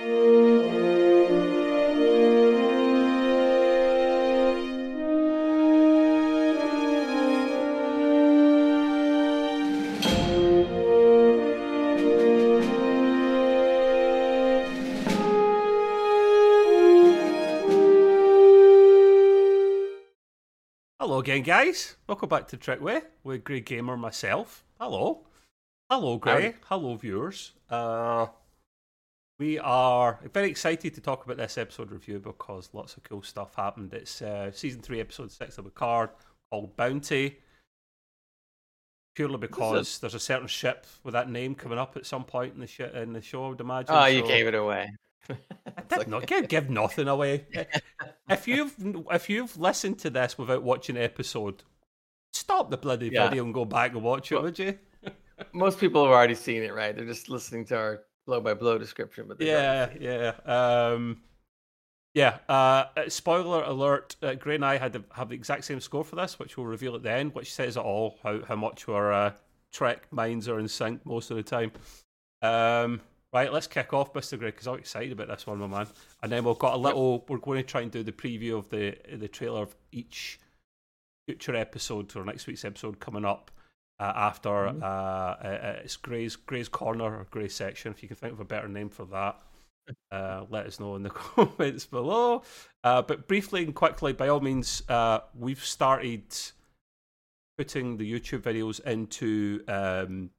Hello again, guys. Welcome back to Trek Way with Grey Gamer myself. Hello. Hello, Grey. Hello, viewers. Uh, we are very excited to talk about this episode review because lots of cool stuff happened. It's uh, season three, episode six of Picard called Bounty. Purely because there's a certain ship with that name coming up at some point in the sh- in the show, I would imagine. Oh, you so- gave it away. I did not give, give nothing away. if you've if you've listened to this without watching the episode, stop the bloody Yeah. video and go back and watch it, Well- would you? Most people have already seen it, right? They're just listening to our blow by blow description, but Yeah, yeah, um, yeah. Uh, spoiler alert: uh, Gray and I had to have the exact same score for this, which we'll reveal at the end, which says it all how how much our uh, Trek minds are in sync most of the time. Um, right, let's kick off, Mister Gray, because I'm excited about this one, my man. And then we've got a little. We're going to try and do the preview of the the trailer of each future episode or next week's episode coming up. Uh, after Mhm. uh, uh, it's Gray's Gray's corner or Gray's section, if you can think of a better name for that, uh, let us know in the comments below. Uh, but briefly and quickly, by all means, uh, we've started putting the YouTube videos into um,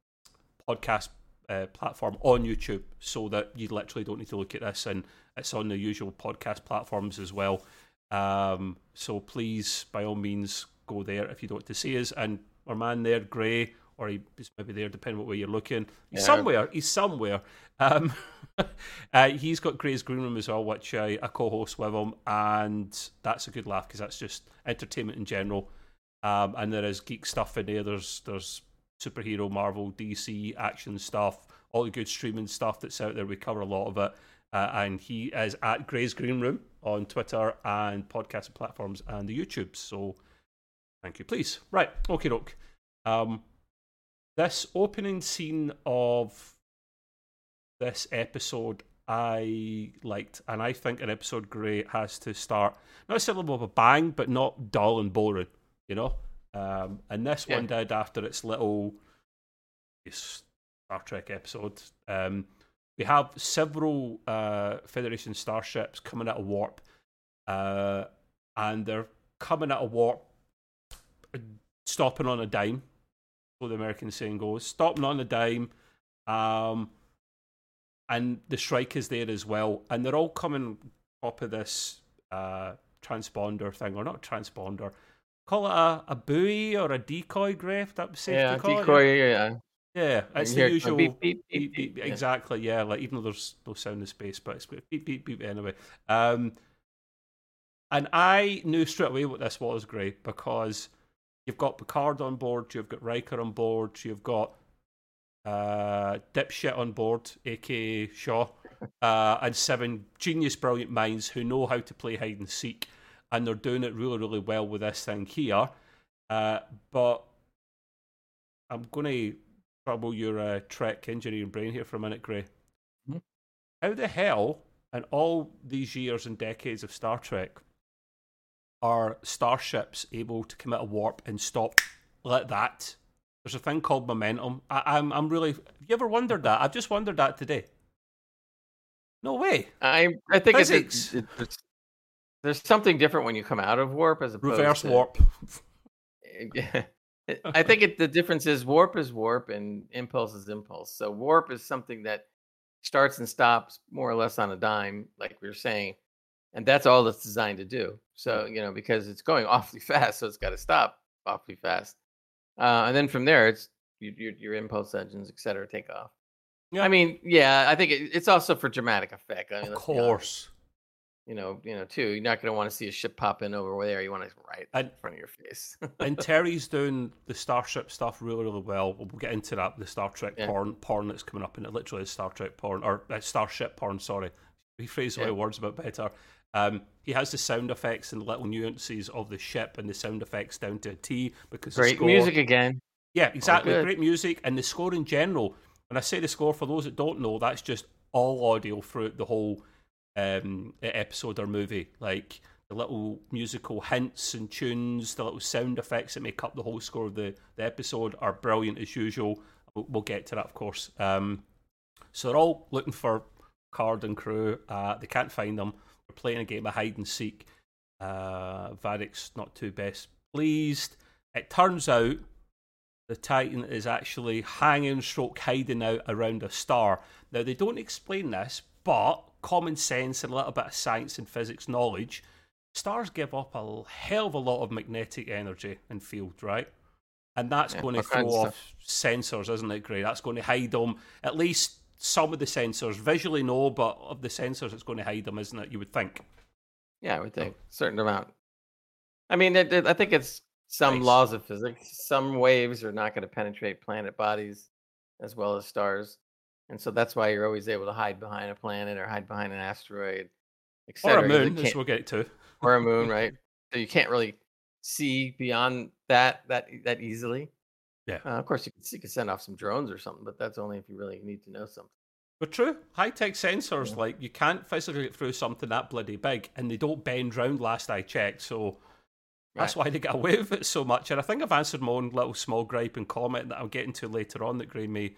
podcast uh, platform on YouTube, so that you literally don't need to look at this, and it's on the usual podcast platforms as well. Um, so please, by all means, go there if you don't want to see us. And our man there, Gray, or he's maybe there, depending on what way you're looking. He's Yeah. somewhere. He's somewhere. Um, uh, he's got Gray's Green Room as well, which I, I co-host with him, and that's a good laugh because that's just entertainment in general. Um, and there is geek stuff in there. There's there's superhero, Marvel, DC action stuff, all the good streaming stuff that's out there. We cover a lot of it. Uh, and he is at Gray's Green Room on Twitter and podcast platforms and the YouTube. So thank you, please. Right, okay, doke. Um, this opening scene of this episode I liked, and I think an episode great has to start not a necessarily with a bang, but not dull and boring, you know. Um, and this one did after its little Star Trek episode. Um, we have several uh, Federation starships coming out of warp, uh, and they're coming out of warp, stopping on a dime. So the American saying goes, stopping on a dime. Um, and the Shrike is there as well, and they're all coming top of this uh, transponder thing, or not transponder. Call it a, a buoy or a decoy, Griff. That was safe Yeah, to call decoy. it. Yeah, Yeah, it's the usual beep, beep, beep, beep, beep, beep, yeah. exactly. Yeah, like even though there's no sound in space, but it's beep beep beep anyway. Um, and I knew straight away what this was great because you've got Picard on board, you've got Riker on board, you've got uh, dipshit on board, aka Shaw, uh, and seven genius, brilliant minds who know how to play hide and seek, and they're doing it really, really well with this thing here. Uh, but I'm going to trouble your uh, Trek engineering brain here for a minute, Gray. Mhm. How the hell, in all these years and decades of Star Trek, are starships able to commit a warp and stop like that? There's a thing called momentum. I, I'm, I'm really. Have you ever wondered that? I've just wondered that today. No way. I I think it's, Physics. it's there's something different when you come out of warp as opposed Reverse to, warp. I think it, the difference is warp is warp and impulse is impulse. So warp is something that starts and stops more or less on a dime, like we were saying, and that's all it's designed to do. So you know because it's going awfully fast, so it's got to stop awfully fast, uh, and then from there it's your, your, your impulse engines, et cetera, take off. Yeah. I mean, yeah, I think it, it's also for dramatic effect. I mean, Of let's be honest course. you know, you know, too. You're not going to want to see a ship pop in over there. You want to right And- in front of your face. and Terry's doing the Starship stuff really, really well. We'll get into that. The Star Trek Yeah. porn, porn that's coming up, and it literally is Star Trek porn or uh, Starship porn. Sorry, rephrase the Yeah. words a bit better. Um, he has the sound effects and the little nuances of the ship and the sound effects down to a T because Great score- music again. Yeah, exactly. Great music and the score in general. When I say the score, for those that don't know, that's just all audio throughout the whole um, episode or movie. Like the little musical hints and tunes, the little sound effects that make up the whole score of the, the episode are brilliant as usual. We'll, we'll get to that, of course. Um, so they're all looking for Card and crew. Uh, they can't find them. They're playing a game of hide and seek. Uh, Vadic's not too best pleased. It turns out the Titan is actually hanging, stroke hiding out around a star. Now they don't explain this, but common sense and a little bit of science and physics knowledge, stars give up a hell of a lot of magnetic energy and field, right? And that's yeah, going to throw off sensors, isn't it, Gray? That's going to hide them. At least some of the sensors. Visually, no, but of the sensors, it's going to hide them, isn't it? You would think. Yeah, I would think oh. certain amount. I mean, it, it, I think it's some nice. laws of physics. Some waves are not going to penetrate planet bodies as well as stars, and so that's why you're always able to hide behind a planet or hide behind an asteroid, etc. Or a moon, as we'll get to. Or a moon, right? So you can't really see beyond that that that easily. Yeah. Uh, of course, you can, you can send off some drones or something, but that's only if you really need to know something. But true, high tech sensors, yeah. like you can't physically get through something that bloody big, and they don't bend round. Last I checked, so right. that's why they get away with it so much. And I think I've answered my own little small gripe and comment that I'll get into later on that Gray may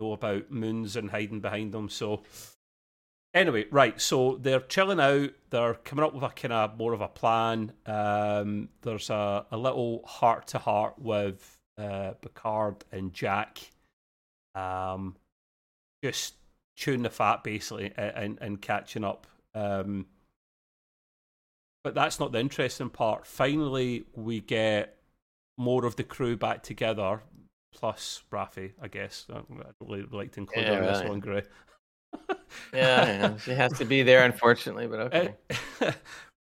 know about moons and hiding behind them. So anyway, right. So they're chilling out. They're coming up with a kind of more of a plan. Um, there's a, a little heart to heart with uh, Picard and Jack. Um, just chewing the fat basically and, and catching up. Um, but that's not the interesting part. Finally, we get more of the crew back together, plus Raffi, I guess. I don't really like to include yeah, on this one, Gray. yeah, she has to be there, unfortunately, but okay.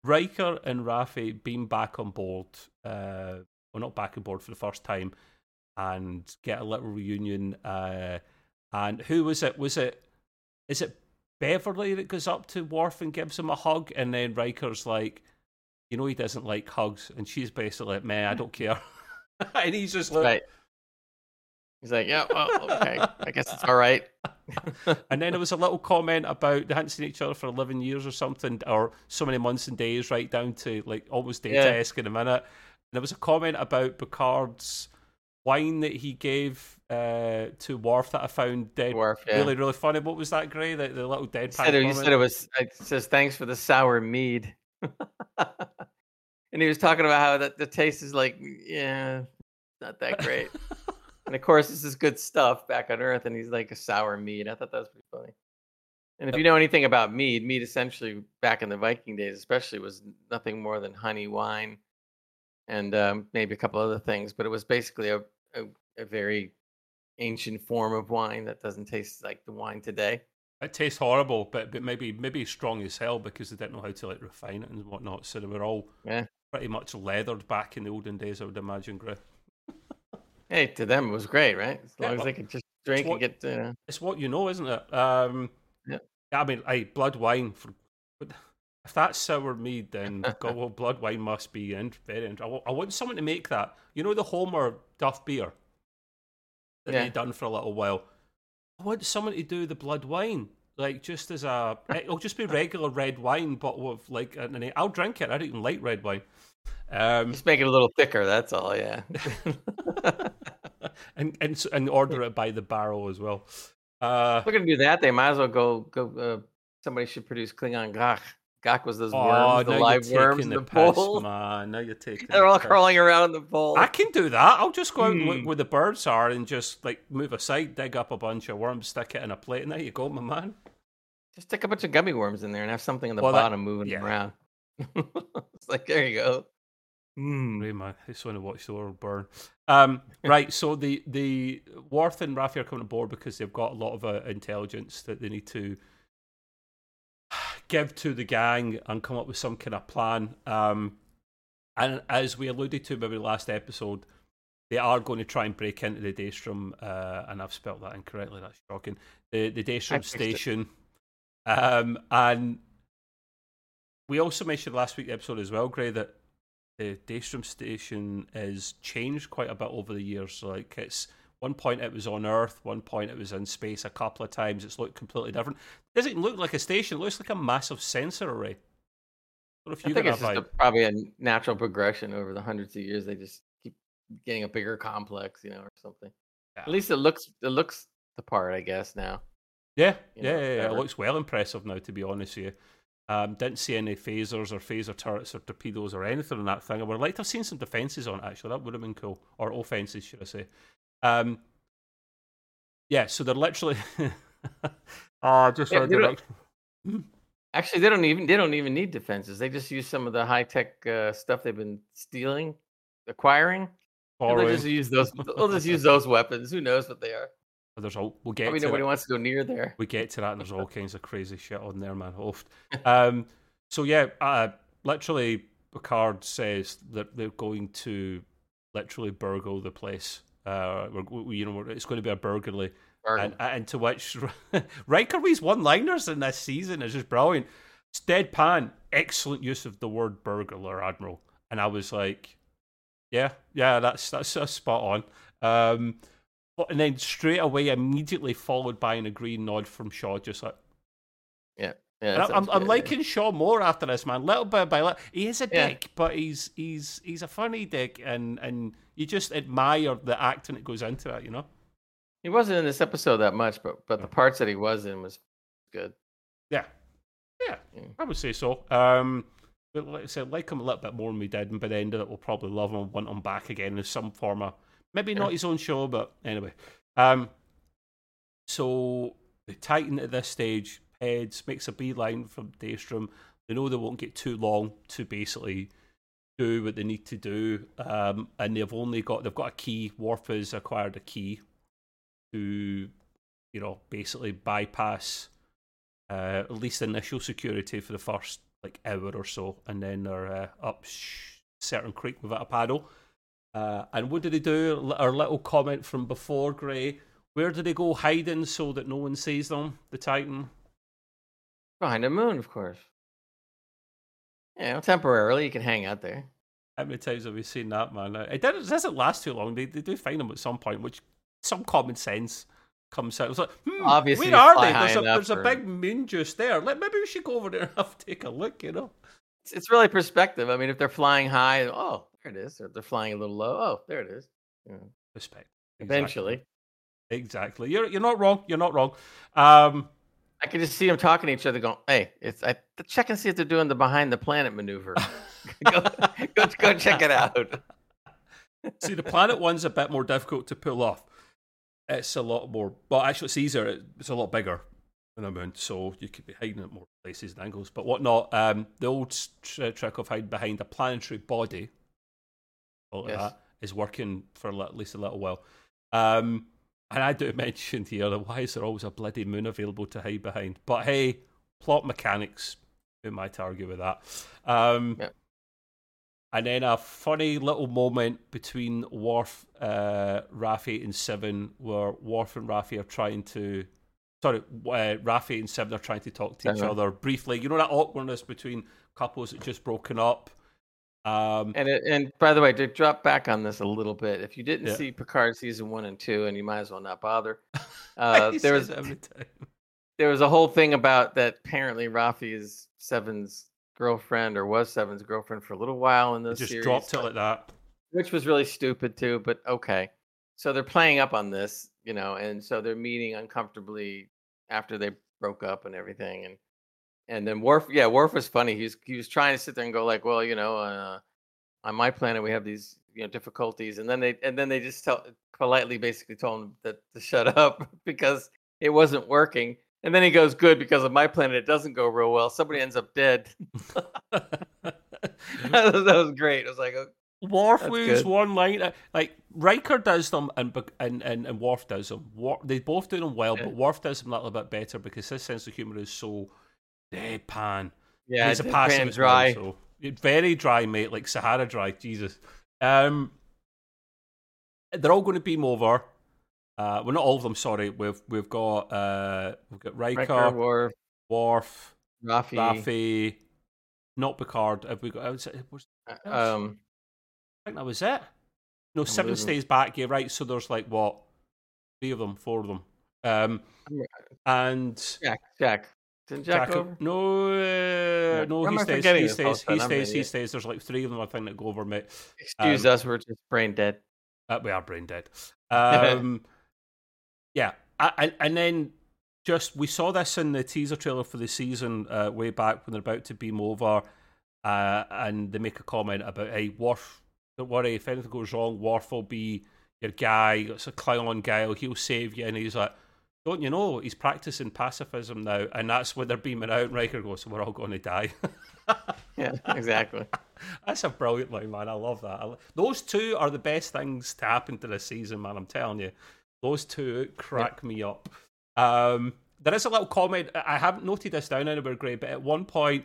Riker and Raffi being back on board, uh, well, not back on board for the first time, and get a little reunion. Uh, and who was it? Was it is it Beverly that goes up to Worf and gives him a hug, and then Riker's like, you know, he doesn't like hugs, and she's basically like, "Man, I don't care," and he's just like, right. He's like, "Yeah, well, okay, I guess it's all right." and then there was a little comment about they hadn't seen each other for eleven years or something, or so many months and days, right down to like almost day yeah. in a minute. There was a comment about Picard's wine that he gave uh, to Worf that I found dead Worf, yeah. really really funny. What was that, Gray? The, the little dead. Said, it, he said it was. It says thanks for the sour mead, and he was talking about how that the taste is like yeah, not that great. and of course, this is good stuff back on Earth, and he's like a sour mead. I thought that was pretty funny. And if you know anything about mead, mead essentially back in the Viking days, especially, was nothing more than honey wine and um, maybe a couple other things, but it was basically a, a, a very ancient form of wine that doesn't taste like the wine today. It tastes horrible, but but maybe maybe strong as hell because they didn't know how to like refine it and whatnot. So they were all yeah. pretty much leathered back in the olden days, I would imagine, Griff. hey, to them it was great, right? As long yeah, as they could just drink what, and get. Uh... It's what you know, isn't it? Um, yeah. I mean, hey, blood wine. For, if that's sour mead, then well, blood wine must be in, very interesting. I want someone to make that. You know the Homer Duff beer that yeah. they've done for a little while. I want someone to do the blood wine, like just as a. It'll just be regular red wine, but with like an. I'll drink it. I don't even like red wine. Um, just make it a little thicker. That's all. Yeah. and and and order it by the barrel as well. Uh, We're gonna do that. They might as well go go. Uh, somebody should produce Klingon Gagh Gagh was those oh, worms, the live worms in the, the pool. Man, now you're taking. They're all crawling around in the pool. I can do that. I'll just go out mm. where the birds are and just like move aside, dig up a bunch of worms, stick it in a plate, and there you go, my man. Just stick a bunch of gummy worms in there and have something in the well, bottom that, moving yeah. around. it's like there you go. Mm. Hey man, I just want to watch the world burn. Um, right, so the the Worf and Raffi are coming aboard because they've got a lot of uh, intelligence that they need to give to the gang and come up with some kind of plan. Um, and as we alluded to maybe last episode, they are going to try and break into the Daystrom, uh, and I've spelt that incorrectly. That's shocking. The the Daystrom station, um, and we also mentioned last week episode as well, Gray, that the Daystrom station has changed quite a bit over the years. Like it's One point it was on Earth, one point it was in space. A couple of times it's looked completely different. It doesn't look like a station. It looks like a massive sensor array. I, I think it's just a, probably a natural progression over the hundreds of years. They just keep getting a bigger complex, you know, or something. Yeah. At least it looks it looks the part, I guess. Now. Yeah, you know, yeah, yeah, yeah. It looks well impressive now, to be honest with you. Um, didn't see any phasers or phaser turrets or torpedoes or anything on that thing. I would like to have seen some defenses on it, actually. That would have been cool. Or offenses, should I say. Um, yeah, so they're literally. uh, just yeah, they hmm? Actually, they don't even they don't even need defenses. They just use some of the high tech uh, stuff they've been stealing, acquiring. They'll just use those. They'll just use those weapons. Who knows what they are? There's all we'll get. Probably nobody wants to go near there. We get to that, and there's all kinds of crazy shit on there, man. Oft. Um, so yeah, uh, literally, Picard says that they're going to literally burgle the place. Uh, we, you know, it's going to be a burglary, and, and to which Riker Wee's one-liners in this season is just brilliant. It's deadpan, excellent use of the word burglar, Admiral, and I was like, yeah, yeah, that's that's, that's spot on. Um, and then straight away, immediately followed by an agreeing nod from Shaw, just like, yeah. Yeah, I'm, I'm liking yeah. Shaw more after this, man. Little bit by little, he is a yeah. dick, but he's he's he's a funny dick, and and you just admire the acting that goes into it, you know. He wasn't in this episode that much, but but the parts that he was in was good. Yeah, yeah, yeah. I would say so. Um, but like I said, like him a little bit more than we did, and by the end of it, we'll probably love him, and want him back again in some form of Maybe not his own show, but anyway. Um, so the Titan at this stage heads, makes a beeline from Daystrom. They know they won't get too long to basically do what they need to do, um, and they've only got they've got a key. Worf has acquired a key to, you know, basically bypass uh, at least initial security for the first like hour or so, and then they're uh, up certain creek without a paddle. Uh, and what did they do? Our little comment from before, Gray. Where did they go hiding so that no one sees them? The Titan behind a moon, of course. Yeah, temporarily you can hang out there. How many times have we seen that, man? It doesn't last too long. They, they do find them at some point, which some common sense comes out. It's like, hmm, Obviously, where are they? There's, a, there's a, big moon just there. Like, maybe we should go over there and have to take a look, you know? It's, it's really perspective. I mean, if they're flying high, oh, there it is. Or they're flying a little low. Oh, there it is. Yeah. Respect. Exactly. Eventually. Exactly. You're you're not wrong. You're not wrong. Um, I can just see them talking to each other, going, "Hey, it's I check and see if they're doing the behind the planet maneuver. go, go, go check it out." see, the planet one's a bit more difficult to pull off. It's a lot more. Well, actually, it's easier. It's a lot bigger than a moon, so you could be hiding at more places and angles. But whatnot, um, the old trick of hiding behind a planetary body all yes. that is working for at least a little while. Um, and I do mention here that why is there always a bloody moon available to hide behind? But hey, plot mechanics. Who might argue with that? Um, yeah. And then a funny little moment between Worf, uh, Raffi, and Seven, where Worf and Raffi are trying to. Sorry, uh, Raffi and Seven are trying to talk to each uh-huh. other briefly. You know that awkwardness between couples that just broken up. Um, and it, and by the way, to drop back on this a little bit, if you didn't yeah. see Picard season one and two, and you might as well not bother, uh, there was there was a whole thing about that. Apparently, Raffi is Seven's girlfriend or was Seven's girlfriend for a little while in this just series. dropped it like that, which was really stupid too. But okay, so they're playing up on this, you know, and so they're meeting uncomfortably after they broke up and everything, and and then Worf, yeah, Worf was funny. He was he was trying to sit there and go like, well, you know, uh, on my planet we have these you know difficulties, and then they and then they just tell politely basically told him that to shut up because it wasn't working. And then he goes, "Good, because on my planet it doesn't go real well. Somebody ends up dead." that, was, that, was, great. I was like, oh, Worf lose one line. Uh, like Riker does them, and and and, and Worf does them. Worf, they both do them well, yeah. but Worf does them a little bit better because his sense of humor is so deadpan. Yeah, it's a passive dry. Well, so. Very dry, mate, like Sahara dry. Jesus. Um, they're all going to beam over. Uh, well, not all of them. Sorry, we've we've got uh, we've got Riker, Riker Worf, Worf, Raffi, Raffi, not Picard. Have we got? Was, was, uh, um, I think that was it. No, I'm seven losing. stays back. Yeah, right. So there's like what three of them, four of them. Um, and Jack, Jack, didn't Jack, Jack, go over? no, uh, no, Why he am I stays, he this all of a stays, he sudden? I'm an stays, he stays. There's like three of them, I think, that go over, mate. Excuse um, us, we're just brain dead. Uh, we are brain dead. Um, yeah, I, I, and then just we saw this in the teaser trailer for the season uh, way back when they're about to beam over, uh, and they make a comment about, "Hey, Worf, don't worry, if anything goes wrong, Worf will be your guy. It's a Klingon guy. He'll save you." And he's like. Don't you know he's practicing pacifism now, and that's what they're beaming out. And Riker goes, "So we're all going to die." Yeah, exactly. That's a brilliant line, man. I love that. I lo- Those two are the best things to happen to this season, man. I'm telling you. Those two crack me up. Um, there is a little comment. I haven't noted this down anywhere, Gray, but at one point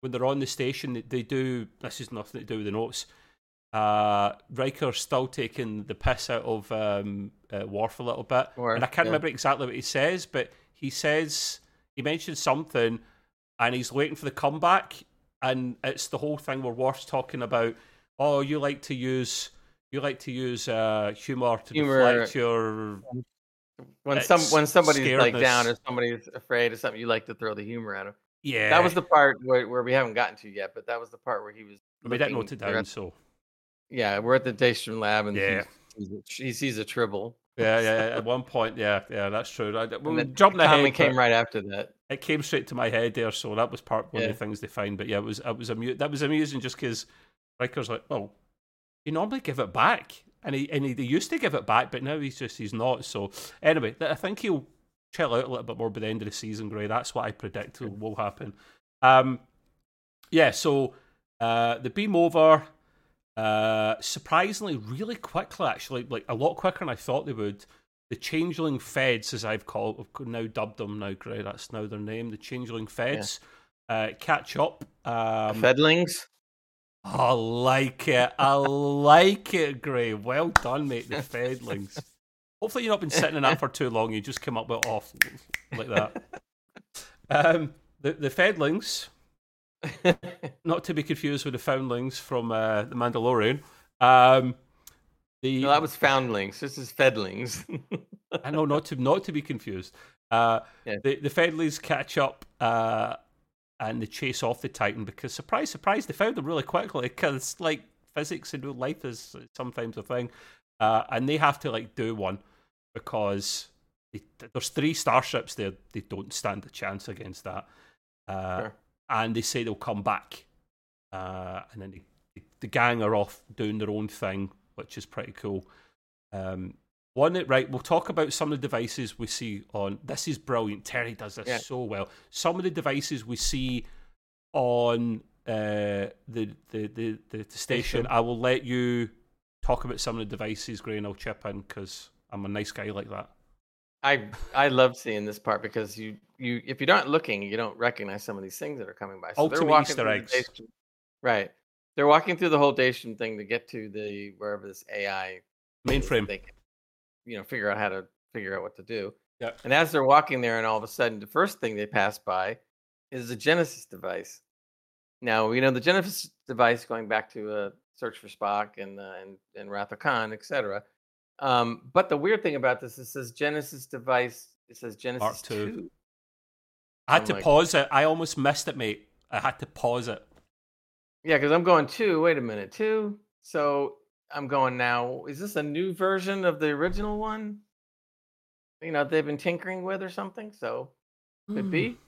when they're on the station, they do. This is nothing to do with the notes. Uh, Riker's still taking the piss out of um, uh, Worf a little bit, Worf, and I can't yeah. remember exactly what he says, but he says he mentions something, and he's waiting for the comeback, and it's the whole thing where Worf's talking about, oh, you like to use you like to use uh, humor to Humor. deflect your When some when somebody's like down or somebody's afraid of something, you like to throw the humor at them. yeah. That was the part where, where we haven't gotten to yet, but that was the part where he was. we didn't note it down, so yeah, we're at the Daystrom lab, and Yeah. he, sees a- he sees a tribble. yeah, yeah. At one point, yeah, yeah, that's true. I, And we then jumping the ahead. comment came right after that. it came straight to my head there, so that was part one Yeah. of the things they find. But yeah, it was it was amu- that was amusing just because Riker's like, well, you normally give it back, and he and he, they used to give it back, but now he's just he's not. So anyway, I think he'll chill out a little bit more by the end of the season, Gray. That's what I predict will, will happen. Um, yeah, so uh, the beam over. Uh, surprisingly, really quickly, actually, like a lot quicker than I thought they would. The Changeling Feds, as I've called, I've now dubbed them now, Gray. That's now their name. The Changeling Feds uh, catch up. Um, Fedlings. I like it. I like it, Gray. Well done, mate. The Fedlings. Hopefully, you've not been sitting in that for too long. You just come up with off like that. Um, the the Fedlings, not to be confused with the Foundlings from uh, the Mandalorian. Um, the no, that was foundlings. This is fedlings. I know not to not to be confused. Uh, Yeah. The the Fedleys catch up uh, and they chase off the Titan because surprise, surprise, they found them really quickly because like physics in real life is sometimes a thing, uh, and they have to like do one because they, there's three starships there. They don't stand a chance against that, uh, Sure. And they say they'll come back, uh, and then they, the gang are off doing their own thing, which is pretty cool. Um, one that right, we'll talk about some of the devices we see on. This is brilliant. Terry does this Yeah. so well. Some of the devices we see on uh, the, the, the the the station. Station. I will let you talk about some of the devices, Gray, and I'll chip in because I'm a nice guy like that. I I love seeing this part because you you if you're not looking, you don't recognize some of these things that are coming by. So they're walking Easter the eggs. Daystrom- right? They're walking through the whole Daystrom thing to get to the wherever this AI Mainframe. They can, you know, figure out how to figure out what to do. Yeah. And as they're walking there, and all of a sudden, the first thing they pass by is the Genesis device. Now we know the Genesis device going back to uh, Search for Spock and uh, and and Wrath of Khan, etc. Um, but the weird thing about this, it says Genesis device. It says Genesis two. two. I had I'm to like- pause it. I almost missed it, mate. I had to pause it. Yeah, because I'm going two. Wait a minute, two. So I'm going now. Is this a new version of the original one? You know, they've been tinkering with or something. So could Hmm. be.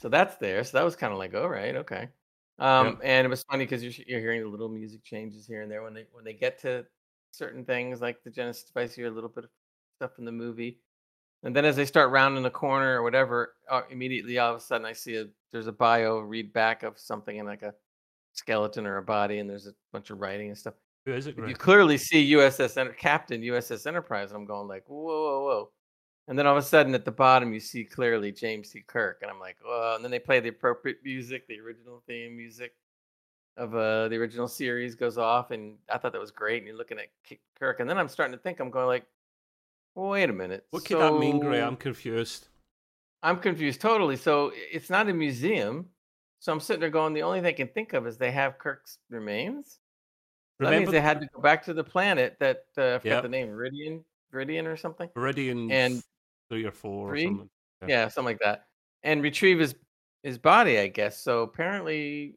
So that's there. So that was kind of like, all right, okay. Um, and it was funny because you're, you're hearing the little music changes here and there when they when they get to certain things like the Genesis device. You hear a little bit of stuff in the movie, and then as they start rounding the corner or whatever, uh, immediately all of a sudden I see a there's a bio read back of something in like a skeleton or a body, and there's a bunch of writing and stuff. Who is it, You clearly see USS Enter- Captain USS Enterprise. And I'm going like, whoa, whoa, whoa. And then all of a sudden at the bottom, you see clearly James T. Kirk. And I'm like, whoa. And then they play the appropriate music, the original theme music of uh, the original series goes off. And I thought that was great. And you're looking at Kirk. And then I'm starting to think, I'm going like, well, wait a minute. What could that mean, Gray? I'm confused. I'm confused totally. So it's not a museum. So I'm sitting there going, the only thing I can think of is they have Kirk's remains. That means they had to go back to the planet that uh, I forgot Yep. the name, Meridian. Veridian or something. Veridian And three or four three? or something. Yeah. Yeah. something like that. And retrieve his his body, I guess. So apparently,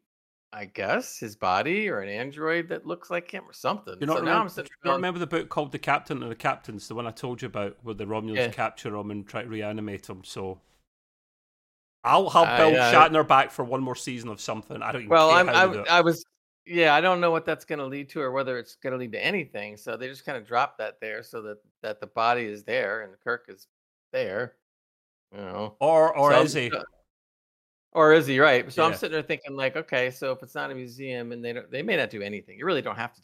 I guess his body or an android that looks like him or something. You not, so now remember, I'm sitting do you there not remember the book called The Captain and the Captains, the one I told you about, where the Romulans Yeah. capture him and try to reanimate him? So I'll have Uh, Bill yeah. Shatner back for one more season of something. I don't even Well, I'm, I, it. I was, yeah, I don't know what that's going to lead to or whether it's going to lead to anything. So they just kind of dropped that there so that that the body is there and Kirk is there. You know, or or So is he? Or is he right? So I'm sitting there thinking, like, okay, so if it's not a museum and they don't, they may not do anything. You really don't have to.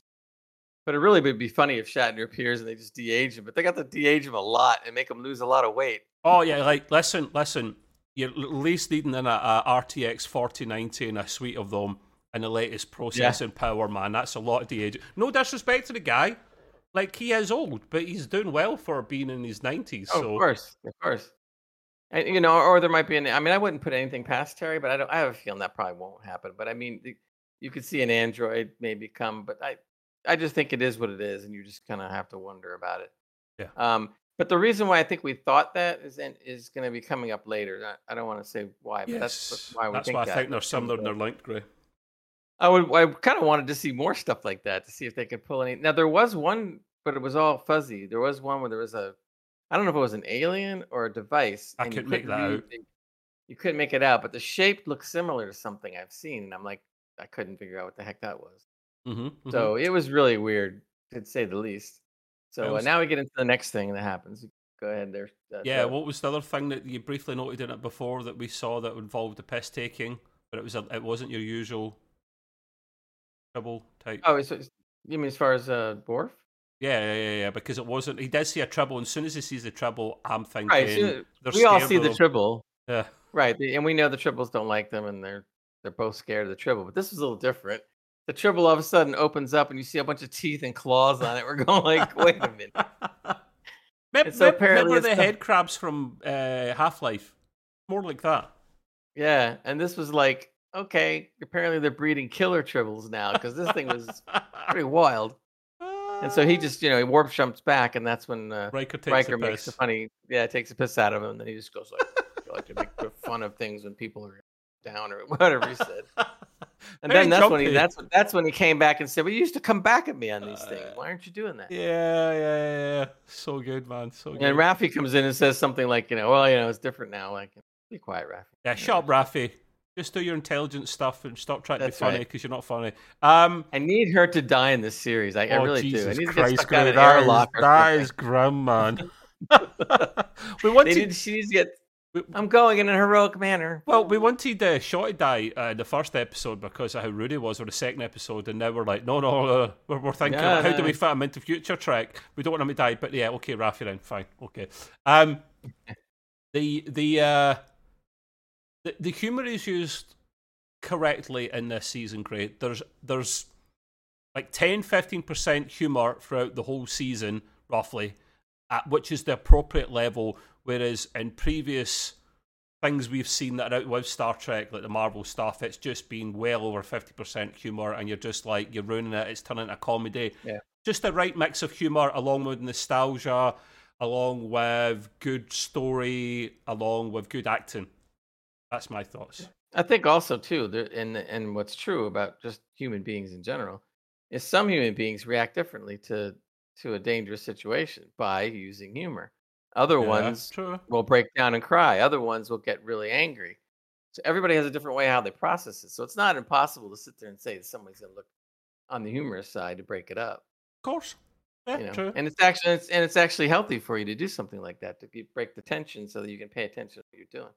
But it really would be funny if Shatner appears and they just de-age him. But they got to de-age him a lot and make him lose a lot of weight. Oh yeah, like listen, listen. You're at least needing in uh, a, a RTX 4090 and a suite of them and the latest processing power, man. That's a lot of de-age. No disrespect to the guy, like he is old, but he's doing well for being in his 90s. Oh, so of course, of course. And you know, or there might be an. I mean, I wouldn't put anything past Terry, but I don't. I have a feeling that probably won't happen. But I mean, you could see an android maybe come, but I, I just think it is what it is, and you just kind of have to wonder about it. Yeah. Um. But the reason why I think we thought that is in- is going to be coming up later. I, I don't want to say why, but that's yes, what- why we that's think why I that. think they're similar and up. they're linked, Gray. I would. I kind of wanted to see more stuff like that to see if they could pull any. Now there was one, but it was all fuzzy. There was one where there was a, I don't know if it was an alien or a device. I couldn't make that out. You couldn't make it out, but the shape looked similar to something I've seen, and I'm like, I couldn't figure out what the heck that was. Mm-hmm, So it was really weird, to say the least. So uh, was- now we get into the next thing that happens. Go ahead there. uh, yeah, what was the other thing that you briefly noted in it before that we saw that involved the piss taking, but it was a, it wasn't your usual tribble type. Oh, so it's- you mean as far as uh, Worf? Yeah, yeah, yeah, yeah, because it wasn't. He did see a tribble, and as soon as he sees the tribble, I'm thinking Right. so we all see the him. tribble. Yeah, Right, and we know the tribbles don't like them, and they're they're both scared of the tribble. But this was a little different. The tribble all of a sudden opens up, and you see a bunch of teeth and claws on it. We're going like, wait a minute. Remember, so apparently remember the the- head crabs from uh, Half Life? More like that. Yeah, and this was like, okay, apparently they're breeding killer tribbles now because this thing was pretty wild. And so he just, you know, he warp jumps back, and that's when uh, Riker takes Riker a makes piss. a funny, yeah, takes a piss out of him, and then he just goes like, like to make fun of things when people are down or whatever he said. And Very then that's when he that's when that's when he came back and said, "Well, you used to come back at me on these things. Uh, Why aren't you doing that?" Yeah, yeah, yeah, yeah. So good, man. So good. And Raffi comes in and says something like, "You know, well, you know, it's different now. Like, be quiet, Raffi." yeah, shut up, Raffi. Just do your intelligent stuff and stop trying That's to be funny right. because you're not funny. Um, I need her to die in this series. I, I oh, really do. I Jesus need to get Christ, stuck out Gray, of an that is, airlock. that is grim, man. we want They to need, she needs to get. We- I'm going in a heroic manner. Well, we wanted uh, Shaw to die uh, in the first episode because of how rude he was, or the second episode, and now we're like, no, no, uh, we're, we're thinking, Yeah, how no. do we fit him into future Trek? We don't want him to die, but yeah, okay, Raffi then, fine, okay. Um, the the uh, the, the humor is used correctly in this season. Great. There's there's like 10 15% humor throughout the whole season, roughly, at, which is the appropriate level. Whereas in previous things we've seen that are out with Star Trek, like the Marvel stuff, it's just been well over 50% humor, and you're just like, you're ruining it, it's turning into a comedy. Yeah. Just the right mix of humor along with nostalgia, along with good story, along with good acting. That's my thoughts. I think also too, there, and and what's true about just human beings in general is some human beings react differently to to a dangerous situation by using humor. Other Yeah, ones will break down and cry. Other ones will get really angry. So everybody has a different way how they process it. So it's not impossible to sit there and say that somebody's going to look on the humorous side to break it up. Of course. Yeah, You know? true. And it's actually it's, and it's actually healthy for you to do something like that to be, break the tension so that you can pay attention to what you're doing.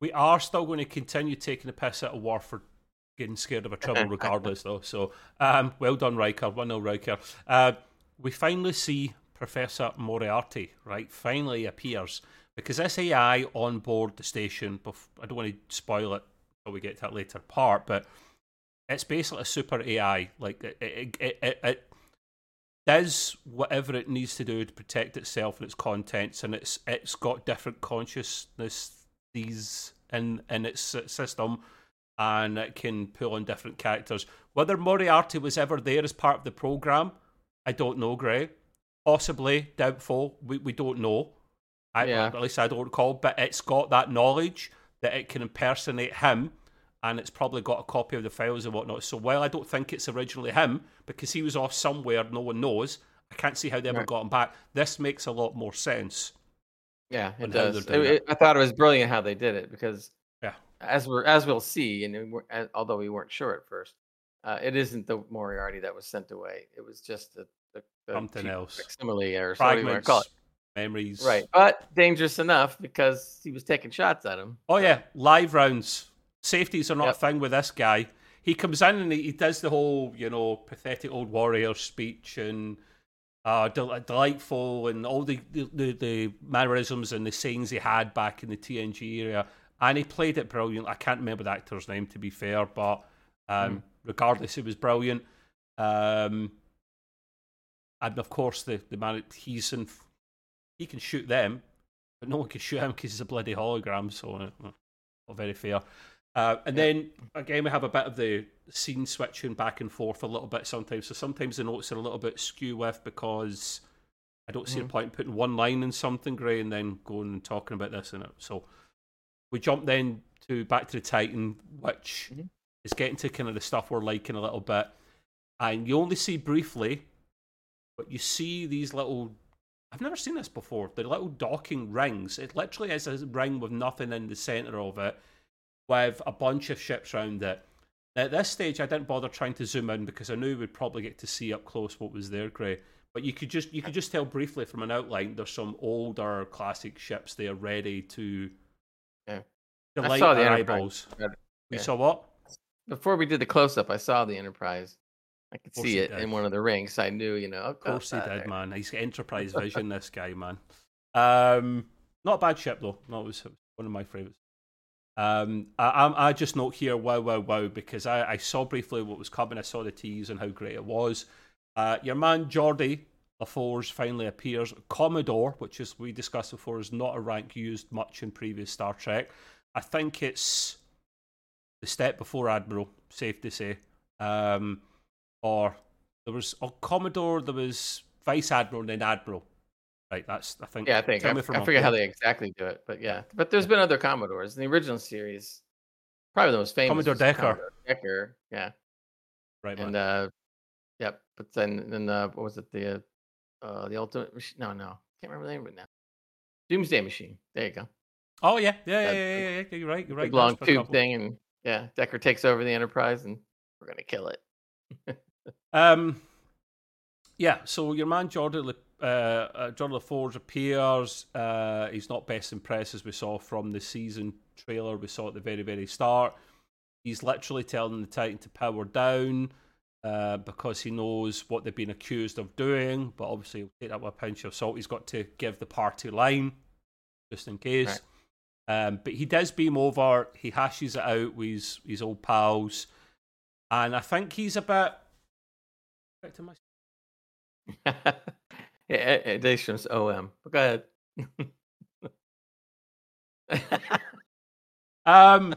We are still going to continue taking the piss out of Warford getting scared of a tribble regardless, though. So, um, well done, Riker. 1 0 Riker. Uh, we finally see Professor Moriarty, right? Finally appears because this AI on board the station, bef- I don't want to spoil it until we get to that later part, but it's basically a super AI. Like, it, it, it, it, it does whatever it needs to do to protect itself and its contents, and it's it's got different consciousness these in in its system, and it can pull on different characters. Whether Moriarty was ever there as part of the program, I don't know, Gray. Possibly doubtful. We we don't know. I, Yeah. At least I don't recall. But it's got that knowledge that it can impersonate him, and it's probably got a copy of the files and whatnot. So while I don't think it's originally him because he was off somewhere no one knows, I can't see how they ever Right. got him back. This makes a lot more sense. Yeah, it does. It- it- I thought it was brilliant how they did it because, Yeah. as we're as we'll see, and we're, as- although we weren't sure at first, uh, it isn't the Moriarty that was sent away. It was just the, the, the Something else. facsimile or whatever you want Fragments, to call it. memories. Right, but dangerous enough because he was taking shots at him. Oh yeah, live rounds. Safeties are not Yep. a thing with this guy. He comes in and he, he does the whole, you know, pathetic old warrior speech and uh, del- delightful and all the, the, the, mannerisms and the sayings he had back in the TNG area. And he played it brilliant. I can't remember the actor's name to be fair, but um, regardless, it was brilliant. Um, and of course, the the man he's in, he can shoot them, but no one can shoot him because he's a bloody hologram. So uh, not very fair. Uh, and Yeah. then again, we have a bit of the scene switching back and forth a little bit sometimes. So sometimes the notes are a little bit skew with because I don't see the Mhm. point in putting one line in something grey and then going and talking about this in it. So we jump then to back to the Titan, which Mhm. is getting to kind of the stuff we're liking a little bit. And you only see briefly, but you see these little. I've never seen this before. The little docking rings. It literally is a ring with nothing in the center of it, with a bunch of ships around it. At this stage, I didn't bother trying to zoom in because I knew we'd probably get to see up close what was there, Gray. But you could just you could just tell briefly from an outline. There's some older classic ships there ready to Yeah. delight saw the our Enterprise. eyeballs. Yeah. You saw what? Before we did the close up, I saw the Enterprise. I could see it did. in one of the rings. I knew, you know. Of course he did, man. man. He's got enterprise vision. this guy, man. Um, not a bad ship though. No, it was one of my favorites. Um, I, I'm- I just note here, wow, wow, wow, because I, I saw briefly what was coming. I saw the tease and how great it was. Uh, your man Geordi LaForge finally appears. Commodore, which is we discussed before, is not a rank used much in previous Star Trek. I think it's the step before Admiral, safe to say. Um, or there was oh, Commodore, there was Vice Admiral, and then Admiral. Right, that's I think. Yeah, I think. I, I forget how they exactly do it, but yeah. But there's been other Commodores in the original series. Probably the most famous. Commodore Decker. Commodore Decker, yeah. right, And uh, yep. But then, then uh, what was it? The uh, the ultimate? No, no, can't remember the name of it now. Doomsday Machine. There you go. oh yeah, yeah, yeah, yeah, yeah, yeah, You're right. You're right. Big long That's for a tube thing, and yeah, Decker takes over the Enterprise, and we're gonna kill it. Um, yeah. So your man Jordan, uh, uh, Jordan LaForge appears. Uh, he's not best impressed as we saw from the season trailer. We saw at the very, very start. He's literally telling the Titan to power down uh, because he knows what they've been accused of doing. But obviously, he'll take that with a pinch of salt. He's got to give the party line just in case. Um, but he does beam over. He hashes it out with his, his old pals. And I think he's a bit. Back to yeah, Daystrom OM. But go ahead. Um.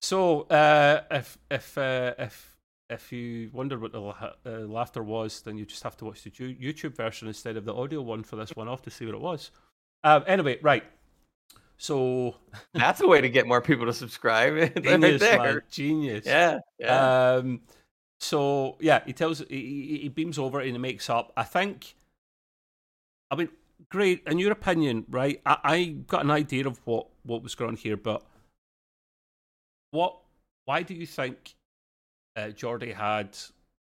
So, uh, if if uh, if if you wonder what the la- uh, laughter was, then you just have to watch the Ju- YouTube version instead of the audio one for this one off to see what it was. Um. Anyway, right. So That's a way to get more people to subscribe. right genius, there. man, genius. Yeah, yeah. Um. So yeah, he tells he he beams over and he makes up. I think. I mean, great. In your opinion, right? I, I got an idea of what what was going on here, but what? Why do you think uh, Geordi had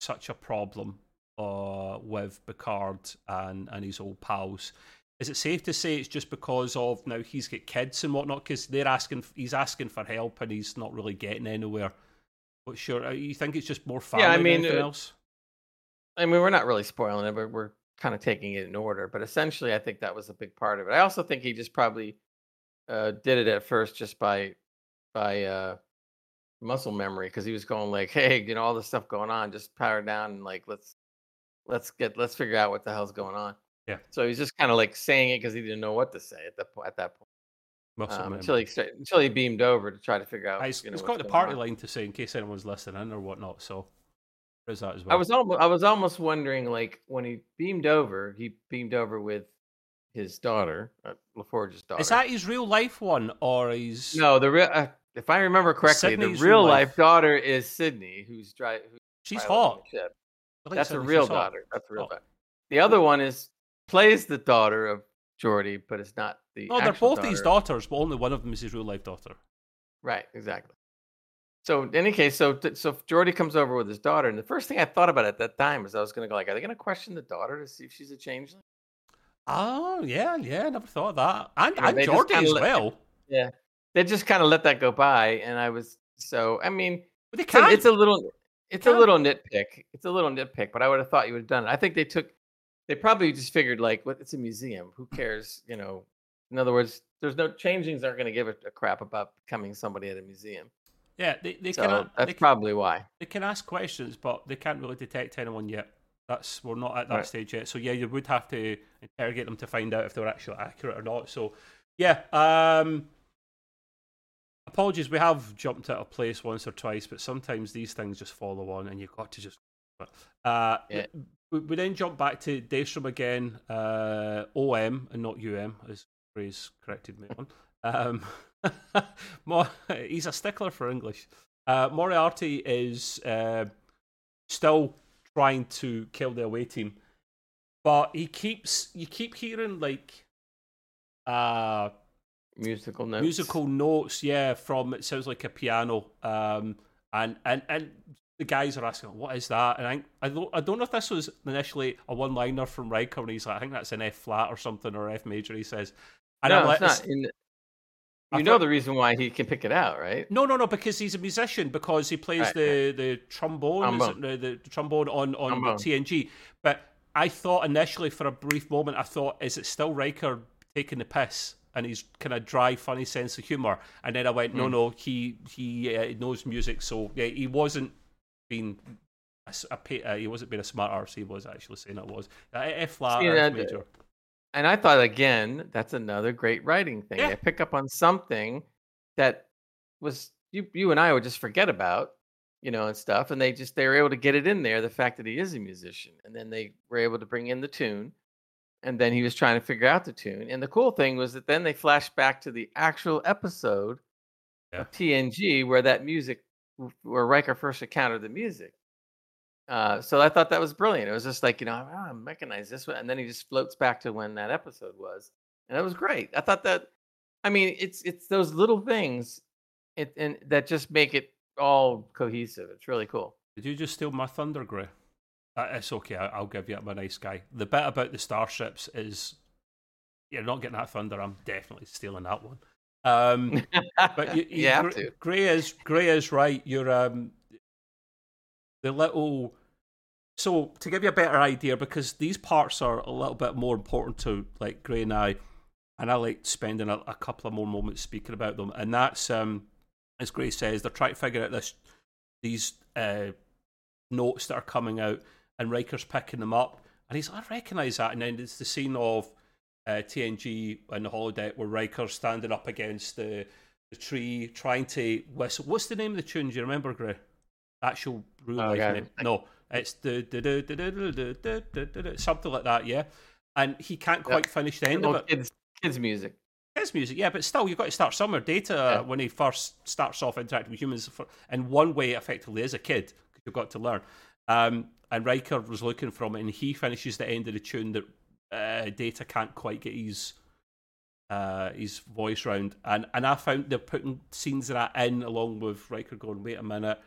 such a problem uh, with Picard and and his old pals? Is it safe to say it's just because of now he's got kids and whatnot? Because they're asking, he's asking for help and he's not really getting anywhere. But your? uh, You think it's just more family Yeah, I than mean, anything uh, else? I mean, we're not really spoiling it, but we're kind of taking it in order. But essentially, I think that was a big part of it. I also think he just probably uh, did it at first just by by uh, muscle memory because he was going like, "Hey, you know, all this stuff going on, just power down and like let's let's get let's figure out what the hell's going on." Yeah. So he's just kind of like saying it because he didn't know what to say at that at that point Muscle um, memory. until he until he beamed over to try to figure out. Ah, He's, you know, he's what's the party on. line to say in case anyone's listening or whatnot. So As well. I was almost I was almost wondering like when he beamed over, he beamed over with his daughter, uh, LaForge's daughter. Is that his real life one or his? no the real? Uh, if I remember correctly, Sidney's the real real life life. daughter is Sidney, who's driving. she's hot. the ship. I That's a real hot. daughter. That's a real daughter. The other one is plays the daughter of Geordi, but it's not the. No, they're both his daughter. daughters, but only one of them is his real life daughter. Right, exactly. So in any case, so so Geordi comes over with his daughter, and the first thing I thought about at that time was I was going to go like, are they going to question the daughter to see if she's a changeling? Oh yeah, yeah, never thought of that. And You know, and Geordi as well. Yeah, they just kind of let that go by, and I was so. I mean, it's a, little, it's a little nitpick. It's a little nitpick, but I would have thought you would have done it. I think they took, they probably just figured like, what? It's a museum. Who cares? You know. In other words, there's no changelings aren't going to give a, a crap about becoming somebody at a museum. Yeah, they, they So can. that's They, can- probably why. they can ask questions, but they can't really detect anyone yet. That's we're not at that Right. stage yet. So yeah, you would have to interrogate them to find out if they were actually accurate or not. So yeah, um, apologies, we have jumped out of place once or twice, but sometimes these things just follow on, and you've got to just. Uh, Yeah. we, we then jump back to Daystrom again, uh, OM and not UM, as Gray's corrected me on. Um, he's a stickler for English. Uh, Moriarty is uh, still trying to kill the away team, but he keeps you keep hearing like uh Musical notes. musical notes, yeah, from it sounds like a piano, um, and and and the guys are asking, "What is that?" And I I don't I don't know if this was initially a one liner from Riker, and he's like, "I think that's an F flat or something or F major." He says, and no, I'm it's like, not. In I you know thought- the reason why he can pick it out, right? No, no, no, because he's a musician because he plays Right, the the trombone, it? Trombone. the, the trombone on on Trombone. TNG. But I thought initially for a brief moment, I thought, is it still Riker taking the piss? And he's kind of dry, funny sense of humor, and then I went, no, Mm. no, he he uh, knows music, so yeah, he wasn't being a, pa- uh, he wasn't being a smart arse. He was actually saying it was uh, F flat See, or F major. And I thought again, that's another great writing thing. Yeah. They pick up on something that was you you and I would just forget about, you know, and stuff, and they just they were able to get it in there. The fact that he is a musician, and then they were able to bring in the tune, and then he was trying to figure out the tune. And the cool thing was that then they flashed back to the actual episode Yeah. of TNG where that music, where Riker first encountered the music. Uh, so I thought that was brilliant. It was just like you know, oh, I recognize this one, and then he just floats back to when that episode was, and it was great. I thought that, I mean, it's it's those little things, it and that just make it all cohesive. It's really cool. Did you just steal my thunder, Gray? Uh, it's okay. I- I'll give you I'm a nice guy. The bit about the starships is you're not getting that thunder. I'm definitely stealing that one. Um, but you, you have Gr- to. Gray is Gray is right. You're um the little. So to give you a better idea, because these parts are a little bit more important to like Gray and I, and I like spending a, a couple of more moments speaking about them, and that's um as Gray says, they're trying to figure out this these uh, notes that are coming out, and Riker's picking them up, and he's I recognise that, and then it's the scene of uh, TNG and the holodeck where Riker's standing up against the the tree trying to whistle. What's the name of the tune? Do you remember, Gray? Actual real Oh, life name? No, it's something like that. Yeah, and he can't quite finish the end of it. kids, kids music. His music, yeah, but still, you've got to start somewhere. Data, Yeah. when he first starts off interacting with humans, for, in one way, effectively, as a kid, 'cause you've got to learn. Um, and Riker was looking from it, and he finishes the end of the tune that uh, Data can't quite get his uh, his voice round. And and I found they're putting scenes of that in along with Riker going, wait a minute,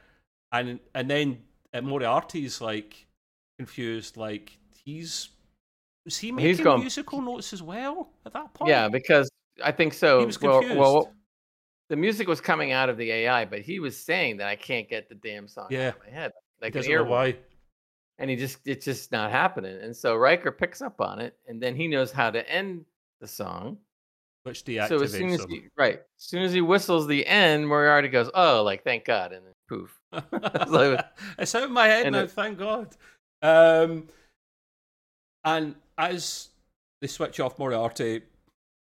and and then uh, Moriarty's like confused, like he's. Was he He's making gone- musical notes as well at that point? Yeah, because I think so. He was well, confused. well, the music was coming out of the AI, but he was saying that I can't get the damn song Yeah. out of my head. He Like an doesn't know why. and he just it's just not happening. And so Riker picks up on it, and then he knows how to end the song. Which deactivates So as soon as he, right, as soon as he whistles the end, Moriarty goes, "Oh, like thank God," and then poof. So- it's out of my head and now, it- thank God. Um, and as they switch off Moriarty,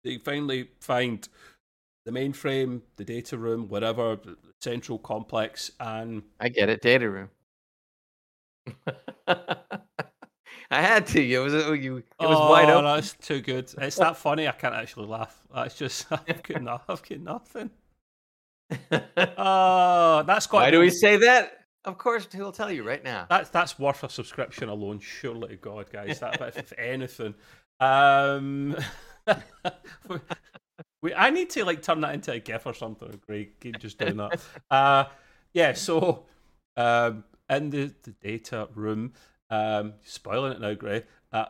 they finally find the mainframe, the data room, whatever, the central complex, and I get it, data room. I had to. It was it, you. It was oh, wide open. that's too good. It's that funny. I can't actually laugh. That's just I've got, no, I've got nothing. Oh, that's got. Why do we say that? Of course, he'll tell you right now. That's that's worth a subscription alone. Surely to God, guys. That if, if anything. Um, we, I need to like turn that into a GIF or something. Great, keep just doing that. Uh, yeah. So, um, in the, the data room, um, spoiling it now, Gray. Uh,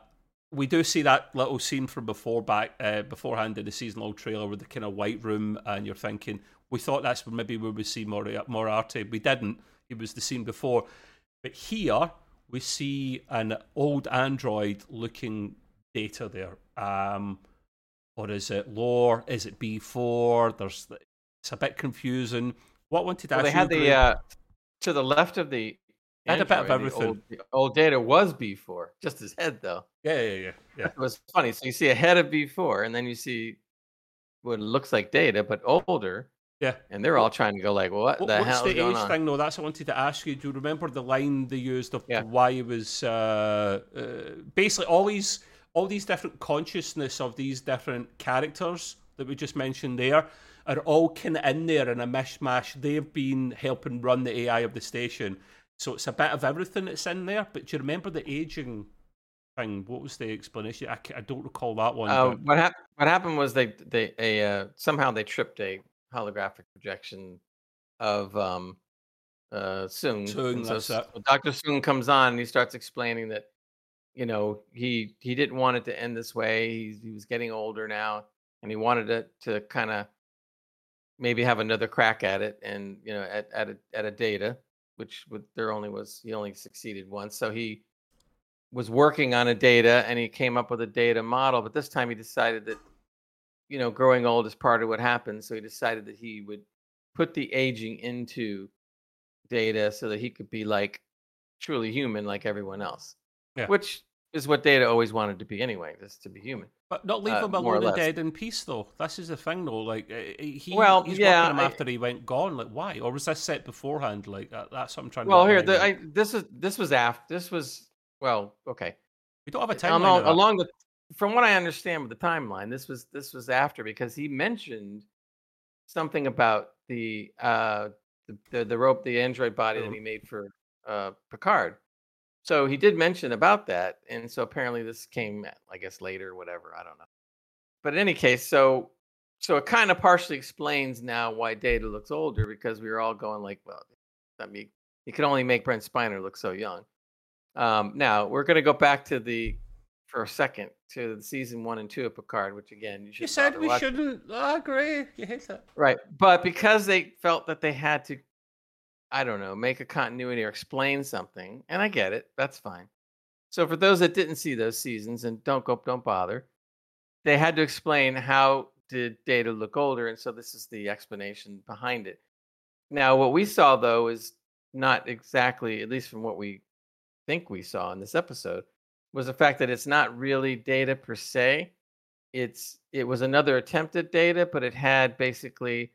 we do see that little scene from before back uh, beforehand in the seasonal trailer with the kind of white room, and you're thinking we thought that's maybe where we see Mori- Moriarty. We didn't. It was the scene before, but here we see an old android looking data there. Um, or is it lore? Is it B four? There's it's a bit confusing. What wanted to well, ask they had you, the uh, to the left of the. Had a bit of the everything. Old, the old data was B4, just his head though. yeah, yeah, yeah, yeah. It was funny. So you see a head of B4, and then you see what looks like data, but older. Yeah. And they're all trying to go like, what What- the What's hell the is going age thing though? That's what I wanted to ask you. Do you remember the line they used of Yeah. why it was uh, uh, basically all these all these different consciousness of these different characters that we just mentioned there are all kind of in there in a mishmash. They've been helping run the AI of the station, so it's a bit of everything that's in there. But do you remember the aging thing? What was the explanation? I, I don't recall that one. Uh, what happened? What happened was they they a uh, somehow they tripped a holographic projection of um uh Soong. Soong, so, so Dr. Soong comes on and he starts explaining that you know he he didn't want it to end this way. He, he was getting older now and he wanted it to kind of maybe have another crack at it and you know at at a, at a data which with there only was he only succeeded once so he was working on a data and he came up with a data model but this time he decided that you know growing old is part of what happens so he decided that he would put the aging into data so that he could be like truly human like everyone else Yeah. which is what data always wanted to be anyway just to be human But not leave Uh, him alone and dead in peace, though. This is the thing, though. Like uh, he, Well, he's yeah, working him I- after he went gone. Like, why? Or was this set beforehand? Like that, that's what I'm trying. well to here the. I, this is this was after this was well okay we don't have a timeline. along, along the from what I understand with the timeline, this was this was after because he mentioned something about the uh the the, the rope the android body that Mhm. he made for uh Picard. So he did mention about that, and so apparently this came, I guess, later, whatever. I don't know. But in any case, so so it kind of partially explains now why Data looks older because we were all going like, well, I mean, you can only make Brent Spiner look so young. Um, now we're going to go back to the for a second to the season one and two of Picard, which again you should. You said we watching. shouldn't. I agree. You hate that, Right. But because they felt that they had to, I don't know, make a continuity or explain something, and I get it, that's fine. So for those that didn't see those seasons and don't go, don't bother, they had to explain how did Data look older, and so this is the explanation behind it. Now, what we saw though is not exactly, at least from what we think we saw in this episode, was the fact that it's not really data per se. It's it was another attempt at data, but it had basically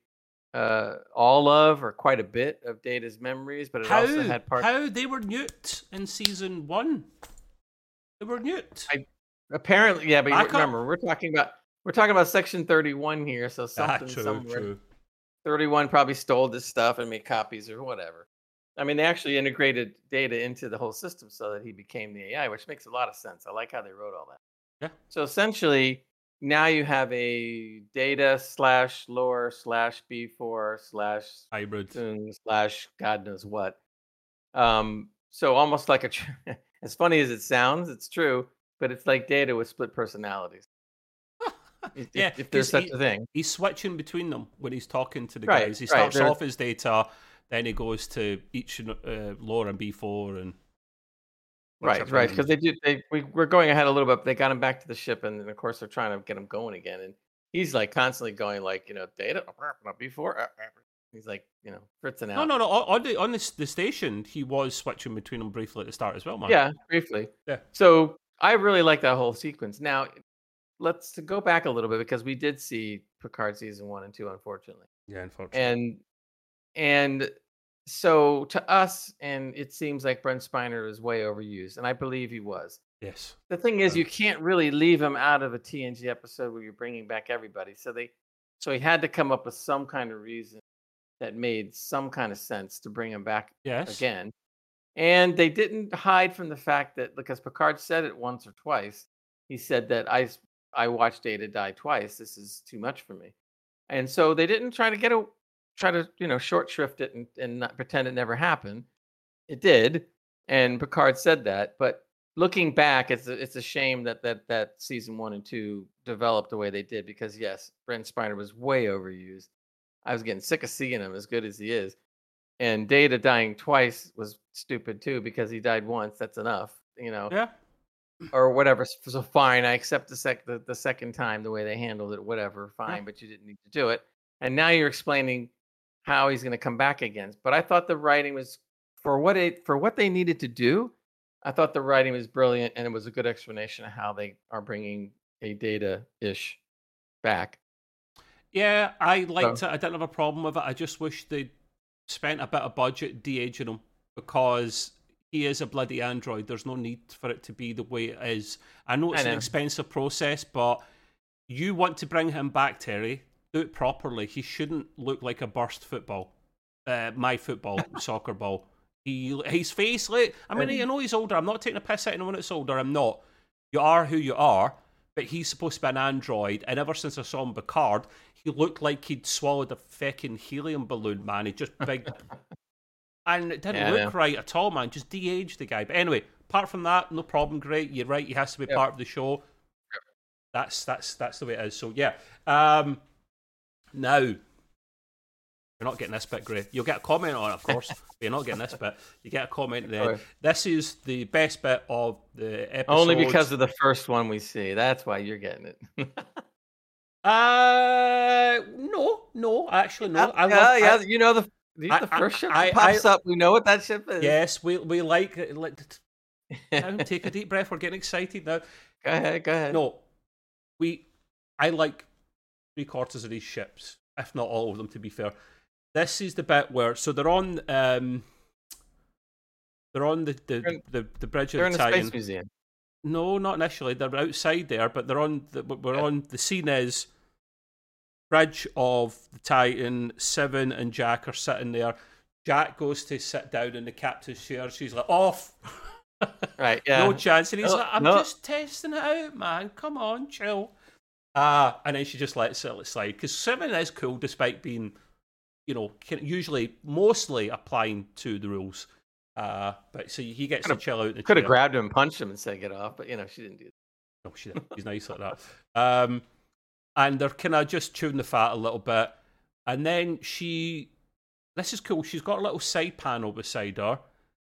uh, all of or quite a bit of data's memories, but it How? also had parts. How they were nuked in season one? They were nuked. I- Apparently, yeah, but you remember we're talking about we're talking about section thirty-one here, so ah, something true, somewhere true. 31 probably stole this stuff and made copies or whatever. I mean, they actually integrated data into the whole system so that he became the AI, which makes a lot of sense. I like how they wrote all that. Yeah. So essentially, now you have a data slash lore slash B4 slash Hybrid. Slash God knows what. Um, so almost like a, tr- as funny as it sounds, it's true, but it's like data with split personalities. If, Yeah, if, if there's such he- a thing. He's switching between them when he's talking to the Right, guys. He right, starts off as data, then he goes to each uh, lore and B4 and Right, right. Because they do. They we, we're going ahead a little bit. But they got him back to the ship, and then of course they're trying to get him going again. And he's like constantly going like, you know, data before. He's like, you know, fritzing out. no, no. no. on the on the, the station, he was switching between them briefly at the start as well, man. Yeah, briefly. Yeah. So I really like that whole sequence. Now, let's go back a little bit because we did see Picard season one and two, unfortunately. yeah. Unfortunately, and and so to us, and it seems like Brent Spiner is way overused, and I believe he was. Yes. The thing is, uh-huh. you can't really leave him out of a TNG episode where you're bringing back everybody. So they, so he had to come up with some kind of reason that made some kind of sense to bring him back Yes. again. And they didn't hide from the fact that because Picard said it once or twice, he said that I I watched Data die twice. This is too much for me. And so they didn't try to get a try to, you know, short shrift it and, and not pretend it never happened. It did. And Picard said that. But looking back, it's a, it's a shame that that that season one and two developed the way they did because yes, Brent Spiner was way overused. I was getting sick of seeing him as good as he is. And Data dying twice was stupid too because he died once. That's enough, you know, Yeah. or whatever. So fine, I accept the sec the, the second time the way they handled it. Whatever, fine, but you didn't need to do it. And now you're explaining how he's going to come back again. But I thought the writing was for what it for what they needed to do. I thought the writing was brilliant, and it was a good explanation of how they are bringing a Data ish back. Yeah, I liked So- it. I didn't have a problem with it. I just wish they'd spent a bit of budget de-aging him because he is a bloody android. There's no need for it to be the way it is. I know it's I an expensive process, but you want to bring him back, Terry. Do it properly. He shouldn't look like a burst football. Uh, my football, soccer ball. He his face. Like, I mean, I know he's older. I'm not taking a piss at anyone that's older. I'm not. You are who you are. But he's supposed to be an android, and ever since I saw him Picard, he looked like he'd swallowed a fucking helium balloon, man. He just big, and it didn't Yeah, look right at all, man. Just de-aged the guy. But anyway, apart from that, no problem. Great, you're right. He has to be Yep. part of the show. That's that's that's the way it is. So yeah. Um, now you're not getting this bit, Gray. You'll get a comment on it, of course. but you're not getting this bit. You get a comment then. Sorry. This is the best bit of the episode. Only because of the first one we see. That's why you're getting it. Uh, no, no, actually, no. I yeah, love, yeah, I- you know the the, I- I- first ship I- that pops I- up. We know what that ship is. yes, we we like now, take a deep breath. We're getting excited now. go ahead, go ahead. No, we. I like three quarters of these ships, if not all of them. To be fair, this is the bit where so they're on. Um, they're on the the, in- the, the bridge they're of in the Titan. space museum. No, not initially. They're outside there, but they're on. The, we're Yeah. on. The scene is bridge of the Titan. Seven and Jack are sitting there. Jack goes to sit down in the captain's chair. She's like, "Off." Right? Yeah. No chance. And he's No, like, I'm no. just testing it out, man. Come on, chill. Ah, and then she just lets it slide because Seven is cool, despite being, you know, usually mostly applying to the rules. Uh, but so he gets Could've- to chill out. Could have grabbed him punched him and said get off, but you know she didn't do that. No, she didn't. She's nice like that. Um, and they're kind of just chewing the fat a little bit. And then she, this is cool. She's got a little side panel beside her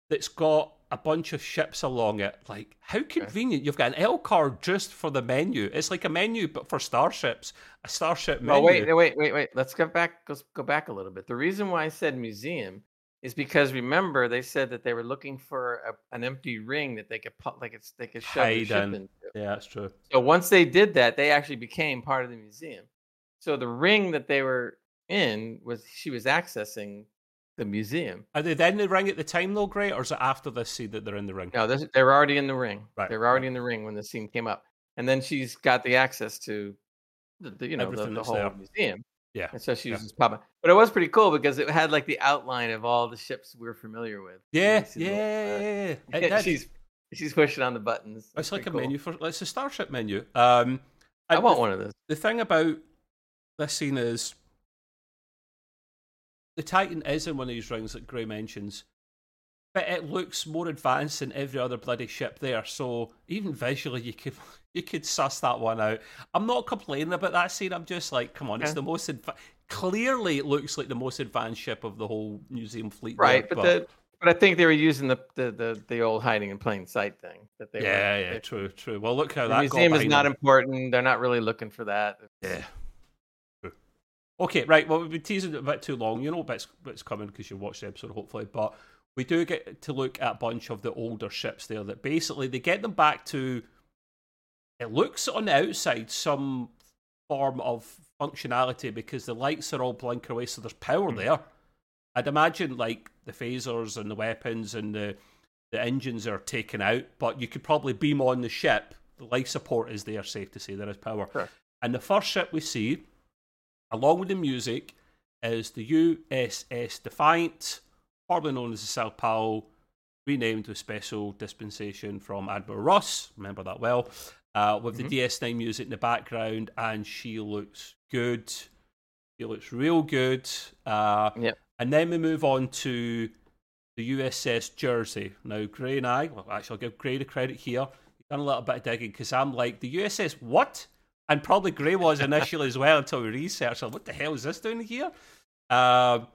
that's got a bunch of ships along it. Like, how convenient! You've got an L card just for the menu. It's like a menu, but for starships. A starship menu. Well, wait, wait, wait, wait. Let's go back. Let's go back a little bit. The reason why I said museum is because remember they said that they were looking for a, an empty ring that they could put, like it's they could shove Hide ship in. into. Yeah, that's true. So once they did that, they actually became part of the museum. So the ring that they were in was she was accessing the museum. Are they then in the ring at the time though, Gray, or is it after this scene that they're in the ring? No, this, they're already in the ring. Right, They're already in the ring when the scene came up, and then she's got the access to the, the you know the, Everything the that's whole there. museum. Yeah. And so she was yeah. just popping. But it was pretty cool because it had like the outline of all the ships we're familiar with. You Yeah, yeah, little, yeah, uh, yeah, yeah. It did. she's she's pushing on the buttons. It's like a cool. menu for. It's a starship menu. Um, I want the- one of those. the thing about this scene is the Titan is in one of these rings that Gray mentions, but it looks more advanced than every other bloody ship there. So even visually, you could you could suss that one out. I'm not complaining about that scene. I'm just like, come on, it's the most adva- clearly it looks like the most advanced ship of the whole museum fleet. there, Right, but the but I think they were using the the the, the old hiding in plain sight thing that they yeah, were. yeah, they- true, true. Well, look how the that museum got is not them. important. They're not really looking for that. Yeah. Okay, right. Well, we've been teasing it a bit too long. You know what's, what's coming because you watched the episode, hopefully. But we do get to look at a bunch of the older ships there that basically they get them back to. It looks on the outside some form of functionality because the lights are all blinking away, so there's power Hmm. there. I'd imagine like the phasers and the weapons and the the engines are taken out, but you could probably beam on the ship. The life support is there, safe to say there is power. Sure. And the first ship we see, along with the music, is the USS Defiant, formerly known as the Sao Paulo, renamed with special dispensation from Admiral Ross. Remember that well. Uh, with Mhm. the DS9 music in the background, and she looks good. She looks real good. Uh, Yep. And then we move on to the USS Jersey. Now, Gray and I, well, actually, I'll give Gray the credit here. He's done a little bit of digging because I'm like, the USS what? And probably Gray was initially as well until we researched. What the hell is this doing here? Um,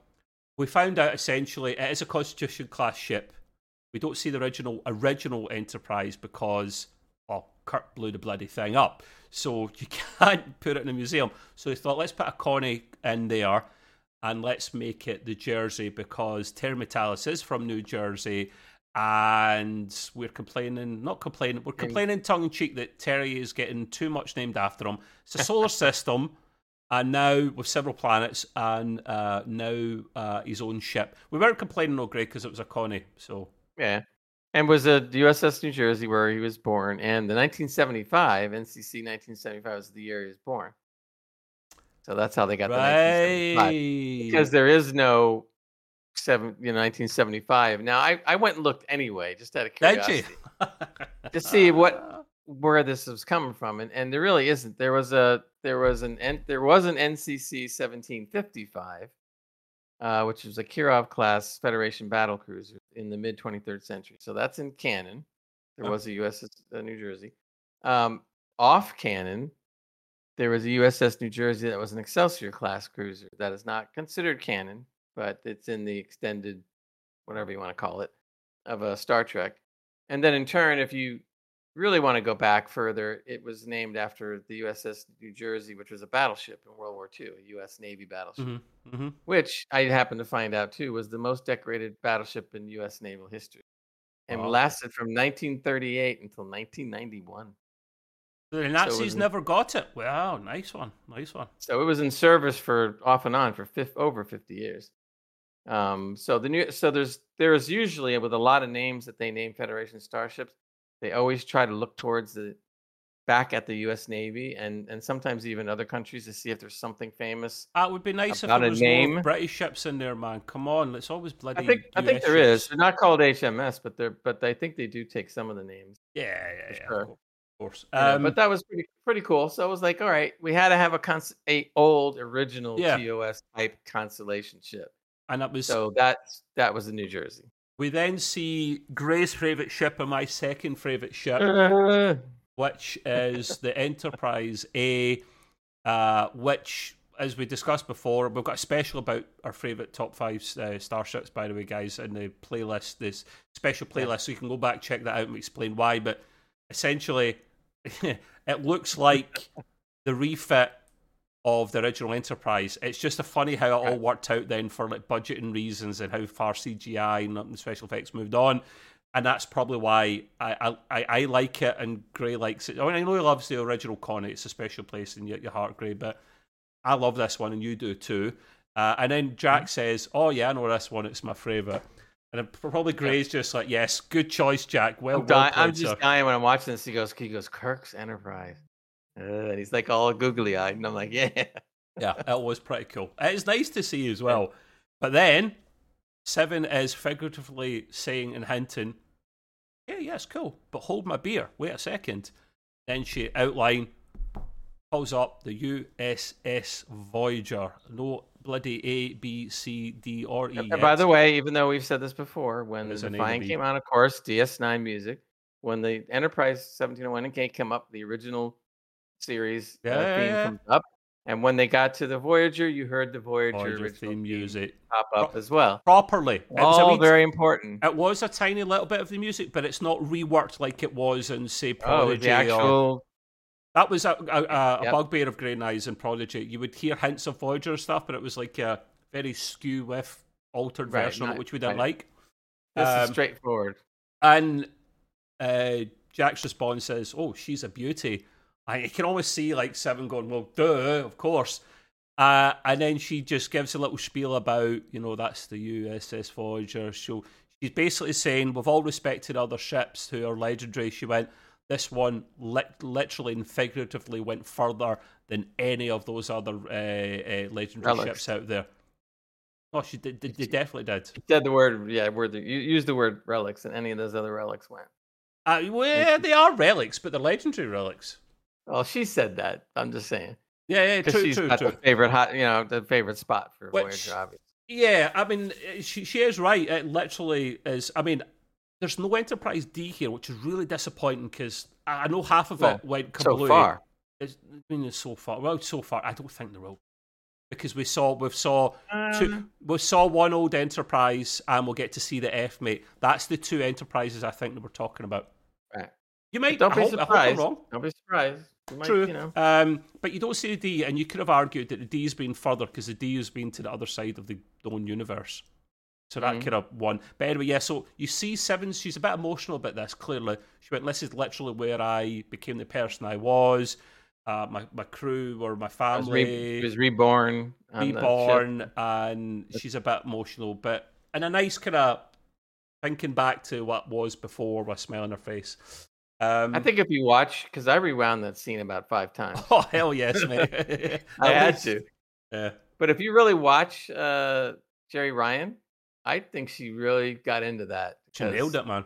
we found out essentially it is a Constitution class ship. We don't see the original original Enterprise because well, Kirk blew the bloody thing up, so you can't put it in a museum. So they thought, let's put a Connie in there, and let's make it the Jersey because Terry Matalas is from New Jersey, and we're complaining, not complaining, we're complaining tongue in cheek that Terry is getting too much named after him. It's a solar system. And now with several planets, and uh, now uh, his own ship. We weren't complaining, no, Greg, because it was a Connie. So Yeah. And was a USS New Jersey where he was born, and the 1975 NCC 1975 was the year he was born. So that's how they got the 1975 because there is no seven, you know, 1975. Now I, I went and looked anyway, just out of curiosity, to see what where this was coming from, and, and there really isn't. There was a there was an N, there was an NCC 1755, uh, which was a Kirov class Federation battle cruiser in the mid 23rd century. So that's in canon. There Oh. was a USS uh, New Jersey. Um, off canon, there was a USS New Jersey that was an Excelsior class cruiser that is not considered canon, but it's in the extended, whatever you want to call it, of a Star Trek. And then in turn, if you really want to go back further, it was named after the USS New Jersey, which was a battleship in World War II, a U.S. Navy battleship, Mhm, mhm. which I happened to find out too was the most decorated battleship in U.S. naval history, and Wow. lasted from 1938 until 1991. The Nazis was- never got it. Wow, nice one, nice one. So it was in service for off and on for over 50 years. Um, so the new so there's there's usually with a lot of names that they name Federation starships, they always try to look towards the back at the U.S. Navy and and sometimes even other countries to see if there's something famous. That would be nice if there was more name? British ships in there, man. Come on, it's always bloody. I think I think US there is. ships. They're not called HMS, but they're but I think they do take some of the names. Yeah, yeah, yeah. sure. Of course. Um, but that was pretty pretty cool. So it was like, all right, we had to have a cons- a old original Yeah. TOS type constellation ship. And that was So that's that was in New Jersey. We then see Gray's favourite ship and my second favourite ship, which is the Enterprise A, uh, which, as we discussed before, we've got a special about our favourite top five uh, starships, by the way, guys, in the playlist, this special Yeah. playlist, so you can go back, check that out, and explain why. But essentially, it looks like the refit of the original Enterprise. It's just a funny how it all worked out then for like budgeting reasons and how far CGI and special effects moved on. And that's probably why I I, I like it and Gray likes it. I mean, I know he loves the original Connie. It's a special place in your, your heart, Gray, but I love this one and you do too. Uh, and then Jack says, "Oh yeah, I know this one. It's my favorite." And probably Gray's just like, "Yes, good choice, Jack. Well, I'm, well I'm just sir." dying when I'm watching this. He goes, he goes, Kirk's Enterprise, uh, and he's like all googly eyed, and I'm like, yeah, Yeah, it was pretty cool. It's nice to see as well. But then Seven is figuratively saying and hinting, Yeah, yeah, it's cool. But hold my beer. Wait a second. Then she outline pulls up the USS Voyager. No bloody A, B, C, D, or E. Yet. by the way, even though we've said this before, when the There's a name Defiant came out, of course, DS9 music. When the Enterprise 1701 and K came up, the original series uh, Yeah, yeah, theme yeah. comes up. And when they got to the Voyager, you heard the Voyager, Voyager original theme music pop up as well. properly. It was, a All wee- very important. it was a tiny little bit of the music, but it's not reworked like it was in, say, Prodigy. Oh, Prodigy the or actual That was a, a, a, a Yep. bugbear of Grey Eyes and Prodigy. You would hear hints of Voyager stuff, but it was like a very skew with altered Right, version of it, which we didn't right. like. this is Um, straightforward. And uh, Jack's response is, "Oh, she's a beauty." I can almost see like Seven going, "Well, duh, of course." Uh, and then she just gives a little spiel about, you know, that's the USS Voyager. So she's basically saying, with all respect to other ships who are legendary, she went, this one li- literally and figuratively went further than any of those other uh, uh, legendary Relics. ships out there. Oh, she did. They, they definitely did. You said the word, yeah, word. You used the word relics, and any of those other relics went. Uh, well, they are relics, but they're legendary relics. Well, she said that. I'm just saying Yeah, yeah, because true, she's true, got true. the favorite hot, you know, the favorite spot for Which- Voyager, obviously. Yeah, I mean, uh, she she is right. It literally is. I mean, there's no Enterprise D here, which is really disappointing because I I know half of Well, it went So far, It's, I mean, it's so far. Well, so far, I don't think there will, because we saw we saw two, Um, we saw one old Enterprise, and we'll get to see the F mate. That's the two Enterprises I think that we're talking about. Right. You might. don't I be hope, I hope I'm surprised. wrong. Don't be surprised. You might, True. You know, Um, but you don't see the D, and you could have argued that the D has been further because the D has been to the other side of the known universe. So that Mhm. could have won. But anyway, yeah, so you see Seven, she's a bit emotional about this, clearly. She went, This is literally where I became the person I was. Uh, my, my crew or my I was, re- family was reborn. on the ship. reborn, and she's a bit emotional, but in a nice kind of thinking back to what was before with a smile on her face. Um, I think if you watch, because I rewound that scene about five times. Oh hell yes, mate! I had to. Yeah. But if you really watch uh, Jeri Ryan, I think she really got into that. She nailed it, man.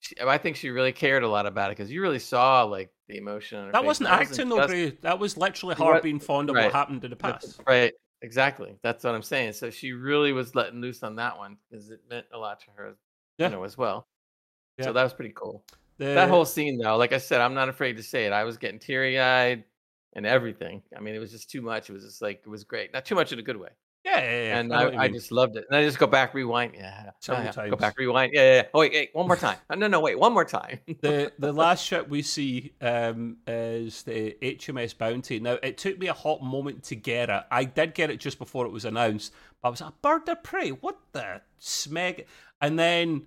she- I think she really cared a lot about it because you really saw like the emotion. That wasn't That acting though, just- Gray. That was literally It her wa- being fond of right. what happened in the past. Right. Exactly. That's what I'm saying. So she really was letting loose on that one because it meant a lot to her, Yeah. you know, as well. Yeah. So that was pretty cool. The- that whole scene, though, like I said, I'm not afraid to say it. I was getting teary eyed and everything. I mean, it was just too much. It was just like it was great. Not too much in a good way. yeah, yeah, yeah. and I I, I just loved it. And I just go back, rewind. Yeah. Several yeah, Go back, rewind. Yeah, yeah. yeah. Oh, wait, wait, one more time. No, no, wait, one more time. the the last ship we see um, is the HMS Bounty. Now it took me a hot moment to get it. I did get it just before it was announced, but I was like, "Bird of prey? What the smeg?" And then,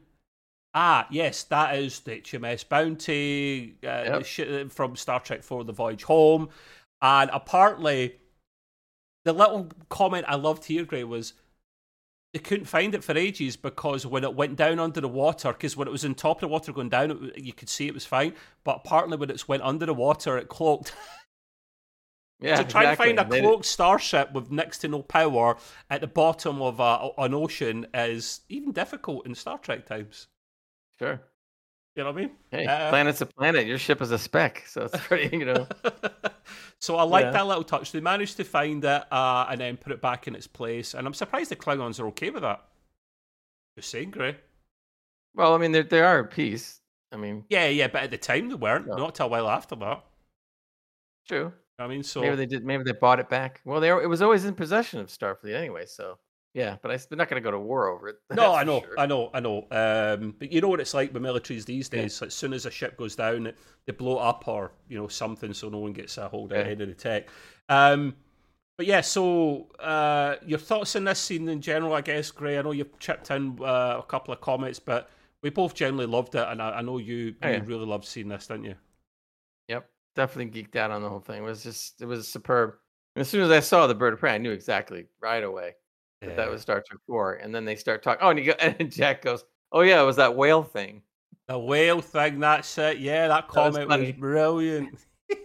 ah, yes, that is the HMS Bounty uh, Yep. the from Star Trek for the Voyage Home. And apparently, the little comment I loved here, Gray, was they couldn't find it for ages because when it went down under the water, because when it was on top of the water going down, it, you could see it was fine. But apparently, when it went under the water, it cloaked. Yeah. so trying exactly. to find a cloaked starship with next to no power at the bottom of a, an ocean is even difficult in Star Trek times. Sure. You know what I mean? Hey, Uh, planet's a planet. Your ship is a speck. So it's pretty, you know. so I like Yeah. that little touch. They managed to find it uh, and then put it back in its place, and I'm surprised the Klingons are okay with that. Just saying, Gray. well, I mean, they they are a piece. I mean, Yeah, yeah, but at the time they weren't. No. Not till a while after that. true. I mean, so maybe they did. Maybe they bought it back. Well, they were, it was always in possession of Starfleet anyway. So yeah, but I, they're not going to go to war over it. no, I know, sure. I know, I know. Um, but you know what it's like with militaries these Yeah. days. As soon as a ship goes down, they blow up or you know something, so no one gets a hold of Yeah. of the tech. Um, but yeah, so uh, your thoughts on this scene in general, I guess, Gray. I know you've chipped in uh, a couple of comments, but we both generally loved it, and I, I know you, Oh, you really loved seeing this, didn't you? Yep, definitely geeked out on the whole thing. It was just, it was superb. And as soon as I saw the bird of prey, I knew exactly right away that that was Star Trek Four. And then they start talking. Oh, and you go, and Jack goes, "Oh yeah, it was that whale thing." the whale thing. That's it. Yeah, that was comment was, funny. brilliant.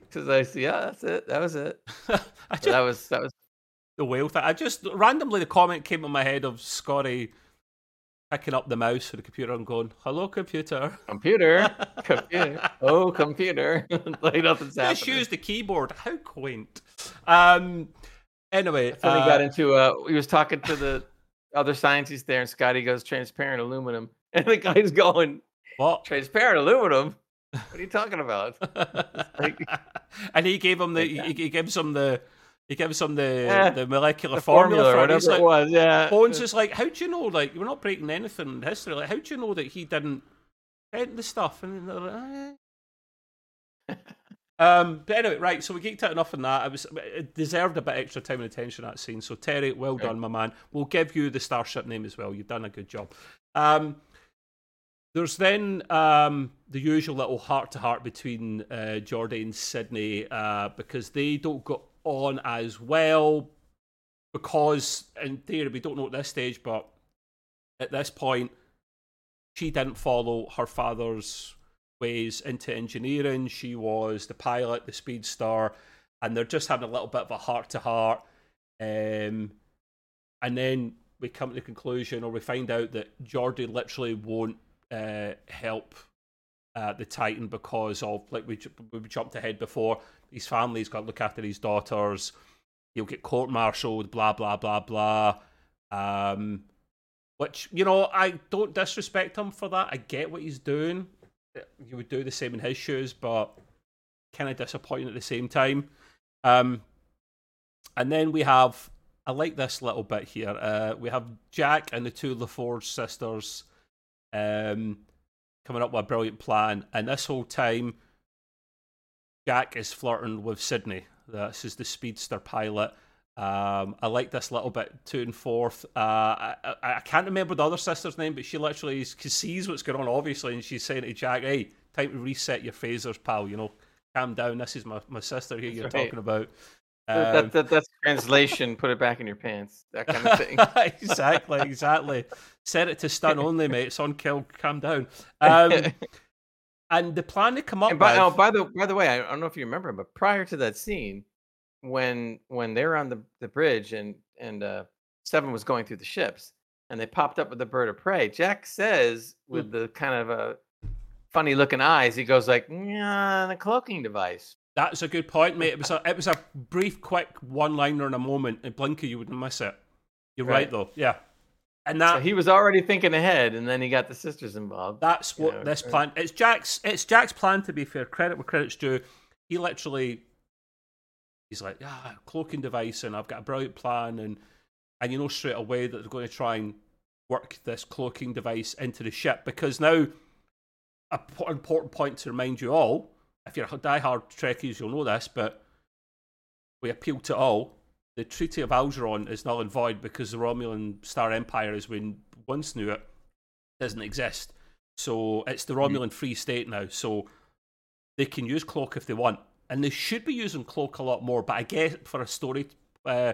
Because I see, yeah, that's it. That was it. Just, that was that was the whale thing. I just randomly the comment came in my head of Scotty picking up the mouse for the computer and going, "Hello, computer." computer, computer. Oh, computer. like nothing's happening. Just use the keyboard. How quaint. Um. Anyway, he uh, got into uh he was talking to the other scientists there, and Scotty goes transparent aluminum, and the guy's going what? transparent aluminum. What are you talking about? like- and he gave him the he, he gives him the he gives him the Yeah, the molecular The formula, formula, or for it. He's whatever like, it was. Yeah. Bones is like, how do you know? Like, we're not breaking anything in history. Like, how do you know that he didn't invent the stuff? And they're like, "Eh." Um, but anyway, right. So we geeked out enough on that. It was it deserved a bit extra time and attention that scene. So Terry, well Okay. done, my man. We'll give you the starship name as well. You've done a good job. Um, there's then um, the usual little heart to heart between uh, Geordi and Sidney uh, because they don't go on as well because, in theory, we don't know at this stage, but at this point, she didn't follow her father's ways into engineering. She was the pilot, the speedster, and they're just having a little bit of a heart to heart. Um, and then we come to the conclusion, or we find out that Geordi literally won't uh, help uh, the Titan because of like we we jumped ahead before. His family's got to look after his daughters. He'll get court-martialed. Blah blah blah blah. Um, which you know, I don't disrespect him for that. I get what he's doing. You would do the same in his shoes, but kind of disappointing at the same time. Um, and then we have I like this little bit here. Uh, we have Jack and the two LaForge sisters um, coming up with a brilliant plan, and this whole time, Jack is flirting with Sidney. This is the speedster pilot. Um, I like this little bit to and forth. Uh, I, I, I, can't remember the other sister's name, but she literally sees what's going on, obviously, and she's saying to Jack, "Hey, time to reset your phasers, pal. You know, calm down. This is my, my sister here. You're right. talking about." Um, that, that, that's translation. Put it back in your pants. That kind of thing. exactly, exactly. Set it to stun only, mate. It's on kill. Calm down. Um, and the plan to come up. by, with, oh, by the by the way, I don't know if you remember, but prior to that scene, when when they're on the, the bridge and and uh, Seven was going through the ships, and they popped up with the bird of prey. Jack says with mm. the kind of a funny looking eyes, he goes like, "Yeah, the cloaking device." That's a good point, mate. It was a it was a brief, quick one liner in a moment. In Blinker, you wouldn't miss it. You're right, right though. Yeah. And that so he was already thinking ahead, and then he got the sisters involved. That's what know, this right? plan. It's Jack's. It's Jack's plan. To be fair, credit where credit's due. He literally, he's like, ah, cloaking device, and I've got a brilliant plan, and and you know straight away that they're going to try and work this cloaking device into the ship because now, a important point to remind you all if you're die-hard Trekkies, you'll know this, but we appeal to all. The Treaty of Algeron is null and void because the Romulan Star Empire, as we once knew it, doesn't exist. So it's the mm-hmm. Romulan mm. Free State now. So they can use cloak if they want, and they should be using cloak a lot more. But I guess for a story uh,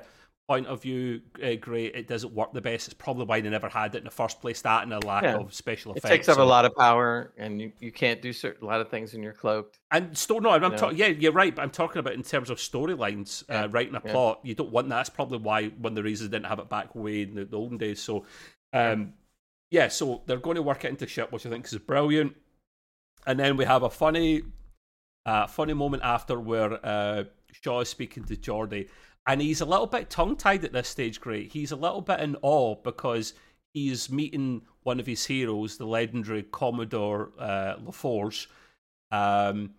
point of view, uh, great. It doesn't work the best. It's probably why they never had it in the first place. That and a lack yeah. of special effects. It takes up so. a lot of power, and you, you can't do certain, a lot of things when you're cloaked. And still, no, I'm talking. Yeah, you're right. But I'm talking about in terms of storylines, uh, yeah. uh, writing a yeah. plot. You don't want that. That's probably why one of the reasons they didn't have it back way in the, the olden days. So, um, yeah. So they're going to work it into shit, which I think is brilliant. And then we have a funny, uh, funny moment after where uh, Shaw is speaking to Geordi and he's a little bit tongue tied at this stage. Great, he's a little bit in awe because he's meeting one of his heroes, the legendary Commodore uh, LaForge. Um,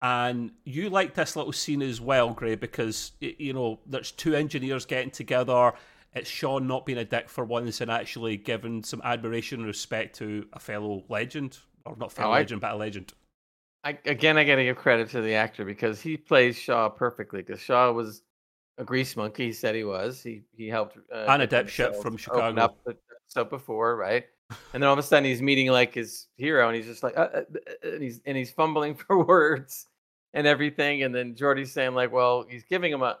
and you like this little scene as well, Gray, because you know there's two engineers getting together. It's Sean not being a dick for once and actually giving some admiration and respect to a fellow legend, or not fellow oh, legend, but a legend. I, again, I got to give credit to the actor because he plays Shaw perfectly. Because Shaw was a grease monkey. He said he was. He he helped uh, on a dipshit from Chicago. Up the stuff before, right? And then all of a sudden he's meeting like his hero, and he's just like, uh, uh, uh, and he's and he's fumbling for words and everything. And then Geordi's saying like, well, he's giving him a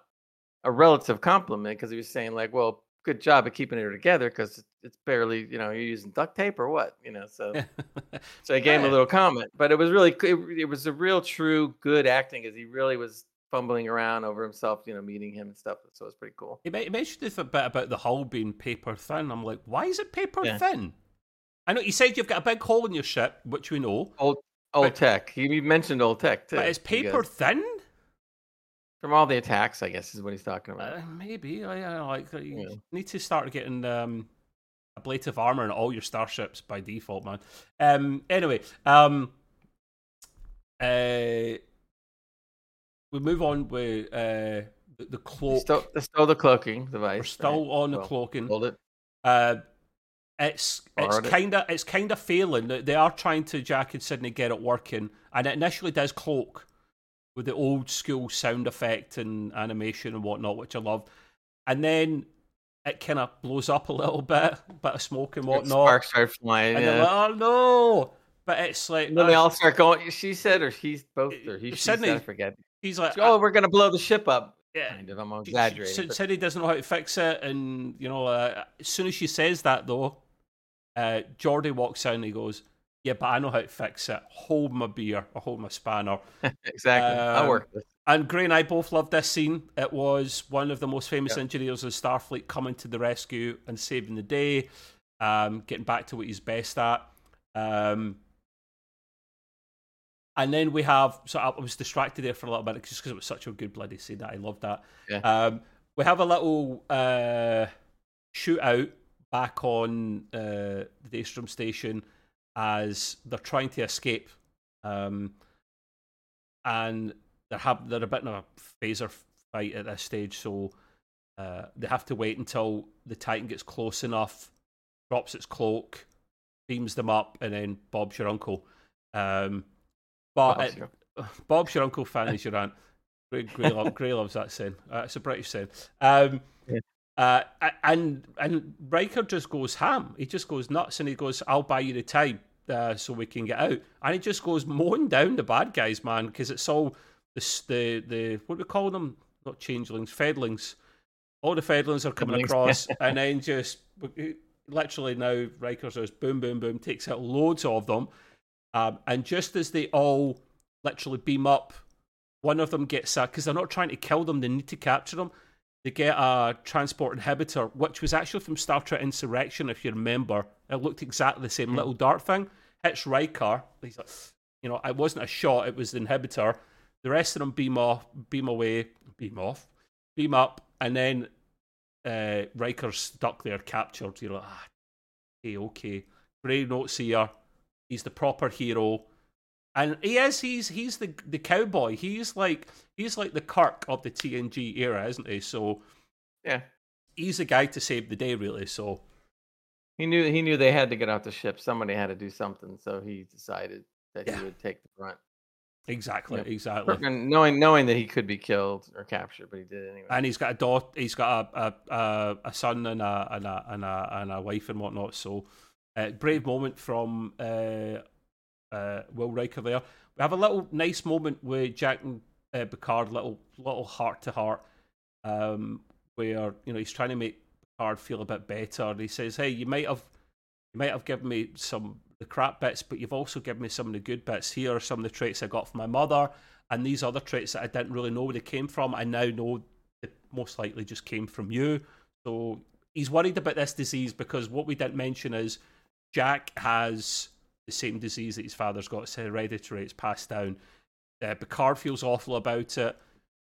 a relative compliment because he was saying like, well, good job at keeping it together because it's barely, you know, you're using duct tape or what, you know. So, so I gave him a little comment, but it was really, it, it was a real, true, good acting because he really was fumbling around over himself, you know, meeting him and stuff. So it's pretty cool. He mentioned this a bit about the hull being paper thin. I'm like, why is it paper yeah. thin? I know you said you've got a big hole in your ship, which we know. Old old but, tech. He mentioned old tech too. But is paper thin? From all the attacks, I guess is what he's talking about. Uh, maybe. I, I like you yeah. need to start getting um, ablative armor in all your starships by default, man. Um, anyway, um, uh, we move on with uh, the, the cloak. Still, still the cloaking device. We're still right? on the well, cloaking. Hold it. Uh, it's it's kind of it's kind of failing. They are trying to Jack and Sidney get it working, and it initially does cloak with the old school sound effect and animation and whatnot, which I love. And then it kind of blows up a little bit, bit of smoke and whatnot. Sparks start flying. And yeah. like, oh no! But it's like then they all start going. She said, or he's both, or he. Sidney, I forget. He's like, oh, we're gonna blow the ship up. yeah, kind of. I'm exaggerating. She, but- said he doesn't know how to fix it, and you know, uh, as soon as she says that though, uh, Geordi walks in and he goes, "Yeah, but I know how to fix it. Hold my beer, or hold my spanner." exactly. Um, work. And Gray and I both loved this scene. It was one of the most famous Yeah. engineers of Starfleet coming to the rescue and saving the day, um, getting back to what he's best at. Um, and then we have, so I was distracted there for a little bit just because it was such a good bloody scene that I loved that. Yeah. Um, we have a little uh, shootout back on uh, the Daystrom station as they're trying to escape. Um, and they're have they're a bit in a phaser fight at this stage, so uh, they have to wait until the Titan gets close enough, drops its cloak, beams them up, and then Bob's your uncle. Um, but Bob's it- your- Bob's your uncle, fan is your aunt. Gray, Gray, love, Gray loves that saying. Uh, it's a British saying. Um, Yeah. uh, and and Riker just goes ham. He just goes nuts, and he goes, "I'll buy you the time uh, so we can get out." And he just goes mowing down the bad guys, man, because it's all the the the what do we call them? Not changelings, fedlings. All the fedlings are coming Fedlings. across, and then just literally now Riker says, "Boom, boom, boom," takes out loads of them. Um, and just as they all literally beam up, one of them gets a because they're not trying to kill them; they need to capture them. They get a transport inhibitor, which was actually from Star Trek Insurrection, if you remember. It looked exactly the same Mm. little dart thing. Hits Riker. He's like, you know, it wasn't a shot; it was the inhibitor. The rest of them beam off, beam away, beam off, beam up, and then uh, Riker's stuck there, captured. You're like, ah, okay, okay. Gray notes here. He's the proper hero, and he is. He's he's the the cowboy. He's like he's like the Kirk of the TNG era, isn't he? So Yeah. he's the guy to save the day, really. So He knew he knew they had to get off the ship. Somebody had to do something, so he decided that Yeah. he would take the brunt. exactly, Yeah. exactly. And knowing knowing that he could be killed or captured, but he did anyway. And he's got a daughter. He's got a a, a, a son and a, and a and a and a wife and whatnot. So uh, brave moment from uh, uh, Will Riker there. We have a little nice moment with Jack and uh, Picard, little little heart to heart, um, where you know he's trying to make Picard feel a bit better. He says, "Hey, you might have you might have given me some the crap bits, but you've also given me some of the good bits. Here are some of the traits I got from my mother, and these other traits that I didn't really know where they came from. I now know that most likely just came from you." So he's worried about this disease because what we didn't mention is Jack has the same disease that his father's got. It's hereditary. It's passed down. Uh, Picard feels awful about it.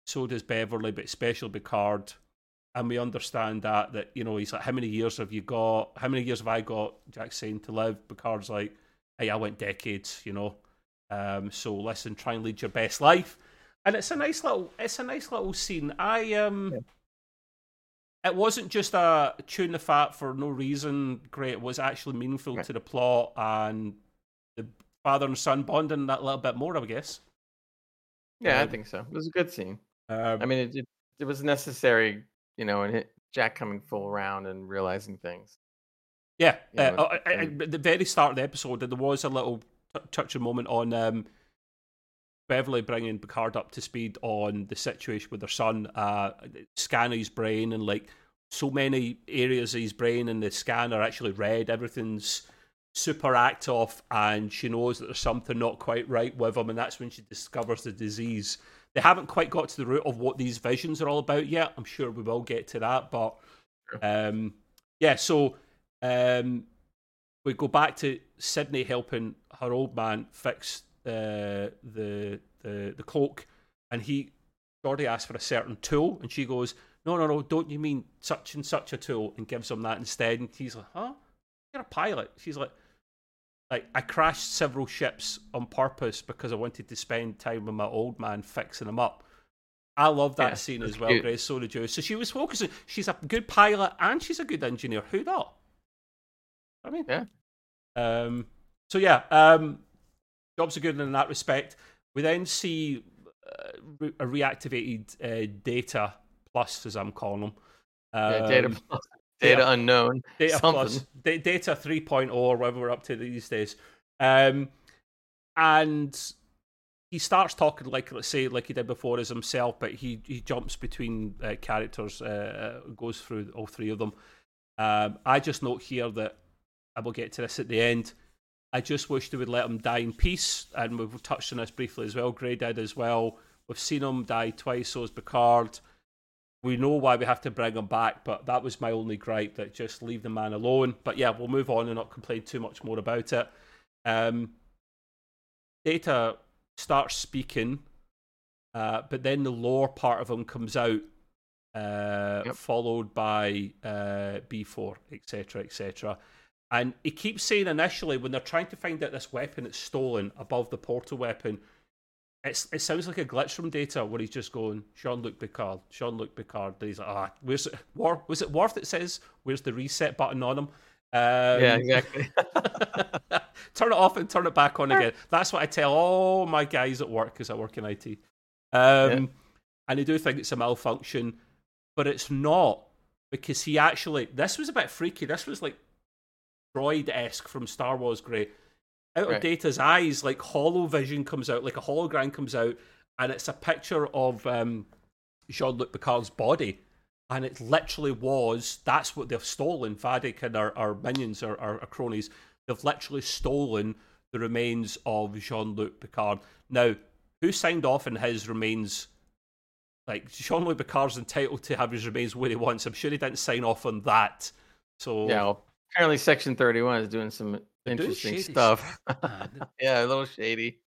So does Beverly, but especially Picard. And we understand that that you know he's like, how many years have you got? How many years have I got? Jack's saying to live. Picard's like, hey, I went decades. You know. Um, so listen, try and lead your best life. And it's a nice little, it's a nice little scene. I um, Yeah. it wasn't just a tune the fat for no reason. Great, it was actually meaningful Right. to the plot and the father and son bonding that little bit more. I guess. yeah, I um, think so. It was a good scene. Um, I mean, it it, it was necessary, you know, and it, Jack coming full around and realizing things. Yeah, you know, uh, uh, uh, and- at the very start of the episode, there was a little t- touching moment on um, Beverly bringing Picard up to speed on the situation with her son, uh, scanning his brain, and like so many areas of his brain in the scan are actually red. Everything's super active, and she knows that there's something not quite right with him, and that's when she discovers the disease. They haven't quite got to the root of what these visions are all about yet. I'm sure we will get to that, but um, yeah. So um, we go back to Sidney helping her old man fix uh, the the the cloak, and he Geordi asks for a certain tool, and she goes, "No, no, no, don't you mean such and such a tool?" and gives him that instead. And he's like, "Huh? You're a pilot." She's like, "Like I crashed several ships on purpose because I wanted to spend time with my old man fixing them up." I love that Yeah, scene as well, cute. Grace. So did you. So she was focusing. She's a good pilot and she's a good engineer. Who not? I mean, Yeah. Um. So yeah. Um. Jobs are good in that respect. We then see uh, re- a reactivated uh, data plus, as I'm calling them. yeah, data Um, plus, data unknown. Data something. plus da- data 3.0 or whatever we're up to these days. Um, and he starts talking like let's say like he did before as himself, but he he jumps between uh, characters, uh, uh, goes through all three of them. Um, I just note here that I will get to this at the end. I just wish they would let him die in peace, and we've touched on this briefly as well. Gray did as well. We've seen him die twice, so has Picard. We know why we have to bring him back, but that was my only gripe that just leave the man alone. But yeah, we'll move on and not complain too much more about it. Um, Data starts speaking, uh, but then the Lore part of him comes out, uh, yep. followed by uh, B4, etc., etc. And he keeps saying initially when they're trying to find out this weapon that's stolen above the portal weapon, it's, it sounds like a glitch from Data where he's just going Jean Luc Picard, Jean Luc Picard. And he's like, ah, where's it? War, was it Worf that says where's the reset button on him? Um, yeah, exactly. turn it off and turn it back on again. That's what I tell all my guys at work because I work in IT. Um, yeah. And they do think it's a malfunction, but it's not because he actually. This was a bit freaky. This was like droid esque from Star Wars Grey. Out right. of Data's eyes, like hollow vision comes out, like a hologram comes out, and it's a picture of um, Jean Luc Picard's body and it literally was that's what they've stolen. Vadic and our, our minions, our, our, our cronies, they've literally stolen the remains of Jean Luc Picard. Now, who signed off on his remains? Like Jean Luc Picard's entitled to have his remains where he wants. I'm sure he didn't sign off on that. So yeah, well, apparently Section 31 is doing some interesting stuff. yeah, a little shady.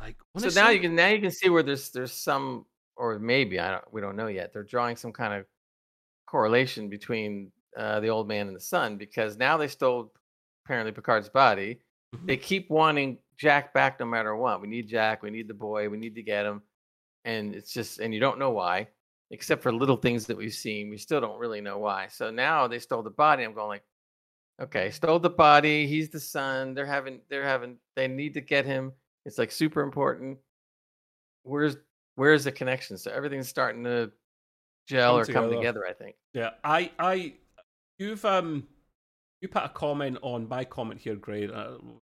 Like so now you can now you can see where there's there's some or maybe I don't we don't know yet. They're drawing some kind of correlation between uh, the old man and the son because now they stole apparently Picard's body. Mm-hmm. They keep wanting Jack back no matter what. We need Jack. We need the boy. We need to get him. And it's just and you don't know why, except for little things that we've seen. We still don't really know why. So now they stole the body. I'm going like, okay, stole the body. He's the son. They're having they're having they need to get him. It's like super important. Where's where's the connection? So everything's starting to gel come or together. come together. I think. Yeah, I, I, you've um, you put a comment on my comment here, Gray. Uh,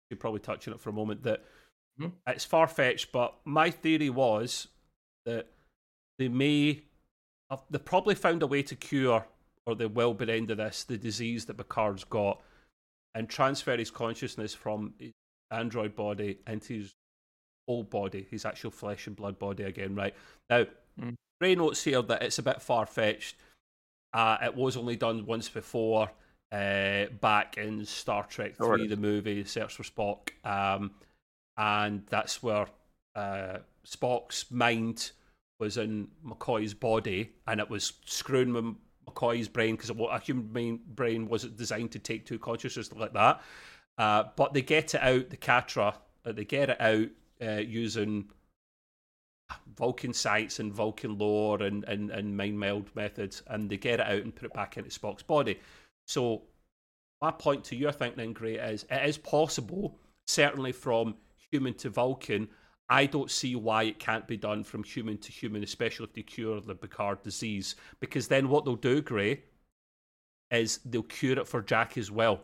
you probably touch on it for a moment. That mm-hmm. it's far fetched, but my theory was that they may, have, they probably found a way to cure, or they will by the end of this, the disease that Picard's got, and transfer his consciousness from his android body into his old body, his actual flesh and blood body again, right? Now, mm. Gray notes here that it's a bit far fetched. Uh, it was only done once before, uh, back in Star Trek 3, the movie, Search for Spock. Um, and that's where uh, Spock's mind was in McCoy's body, and it was screwing McCoy's brain because a human brain wasn't designed to take two consciousness like that. Uh, but they get it out, the Katra, uh, they get it out uh, using Vulcan sites and Vulcan lore and, and, and mind meld methods, and they get it out and put it back into Spock's body. So, my point to your thinking, Gray, is it is possible, certainly from human to Vulcan. I don't see why it can't be done from human to human, especially if they cure the Picard disease. Because then what they'll do, Gray, is they'll cure it for Jack as well.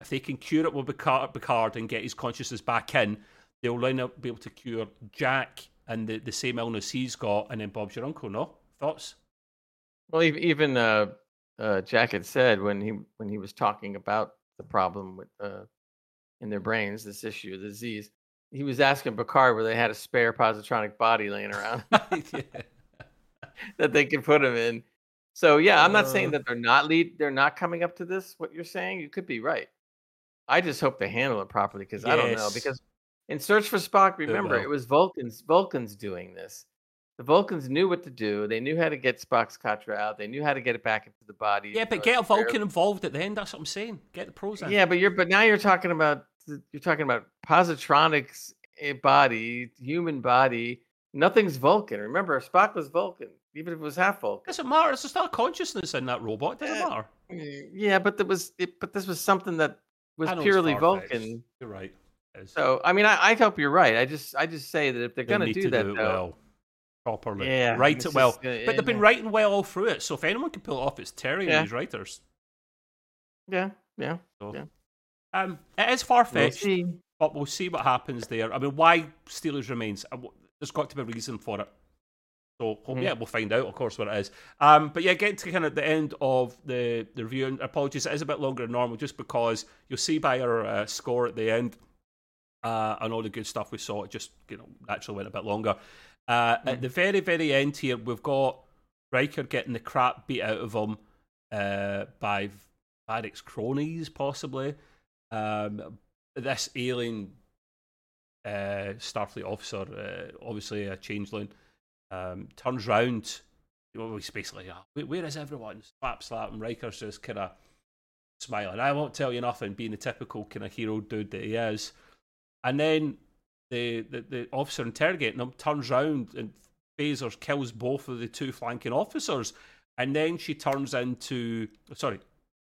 If they can cure it with Picard and get his consciousness back in, they'll then be able to cure Jack and the, the same illness he's got, and then Bob's your uncle. No thoughts? Well, even uh, uh, Jack had said when he when he was talking about the problem with uh, in their brains, this issue, the disease, he was asking Picard where they had a spare positronic body laying around that they could put him in. So yeah, I'm not saying uh. that they're not lead, they're not coming up to this. What you're saying, you could be right. I just hope they handle it properly because yes. I don't know because in Search for Spock, remember it was Vulcans. Vulcans doing this. The Vulcans knew what to do. They knew how to get Spock's Katra out. They knew how to get it back into the body. Yeah, but get a Vulcan involved at the end. That's what I'm saying. Get the pros in. Yeah, but you're but now you're talking about you're talking about positronics eh, body, human body. Nothing's Vulcan. Remember, Spock was Vulcan, even if it was half Vulcan. Doesn't matter. There's still consciousness in that robot. Doesn't uh, matter. Yeah, but there was it, but this was something that was purely Vulcan. You're right. So I mean, I, I, hope you're right. I just I just say that if they're they going to do that, do though, well, properly, yeah, write it well. Just, uh, but they've been writing well all through it. So if anyone can pull it off, it's Terry yeah. and these writers. Yeah, yeah, so, yeah. Um, it is far fetched. We'll but we'll see what happens there. I mean, why Steelers remains? Uh, there's got to be a reason for it. So mm-hmm. yeah, we'll find out, of course, what it is. Um, but yeah, getting to kind of the end of the, the review, and apologies, it is a bit longer than normal, just because you'll see by our uh, score at the end uh, and all the good stuff we saw, it just you know naturally went a bit longer. Uh, mm-hmm. At the very very end here, we've got Riker getting the crap beat out of him uh, by Vadic's cronies, possibly. Um, this alien uh, Starfleet officer, uh, obviously a changeling um, turns round. Well, he's basically, oh, where is everyone? Slap, slap, and Riker's just kind of smiling. I won't tell you nothing, being the typical kind of hero dude that he is. And then the, the, the officer interrogating him turns round and phasers kills both of the two flanking officers. And then she turns into, sorry,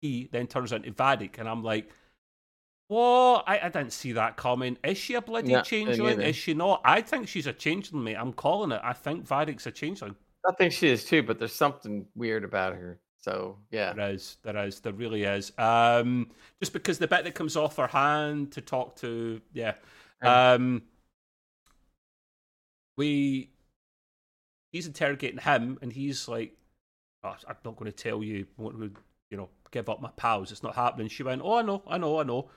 he then turns into Vadic. And I'm like, well, I, I didn't see that coming. Is she a bloody changeling? Is she not? I think she's a changeling, mate. I'm calling it. I think Vadic's a changeling. I think she is too, but there's something weird about her. So yeah, there is, there is, there really is. Um, just because the bit that comes off her hand to talk to, yeah, um, we, he's interrogating him, and he's like, oh, "I'm not going to tell you, What would you know, give up my pals. It's not happening." She went, "Oh, I know, I know, I know."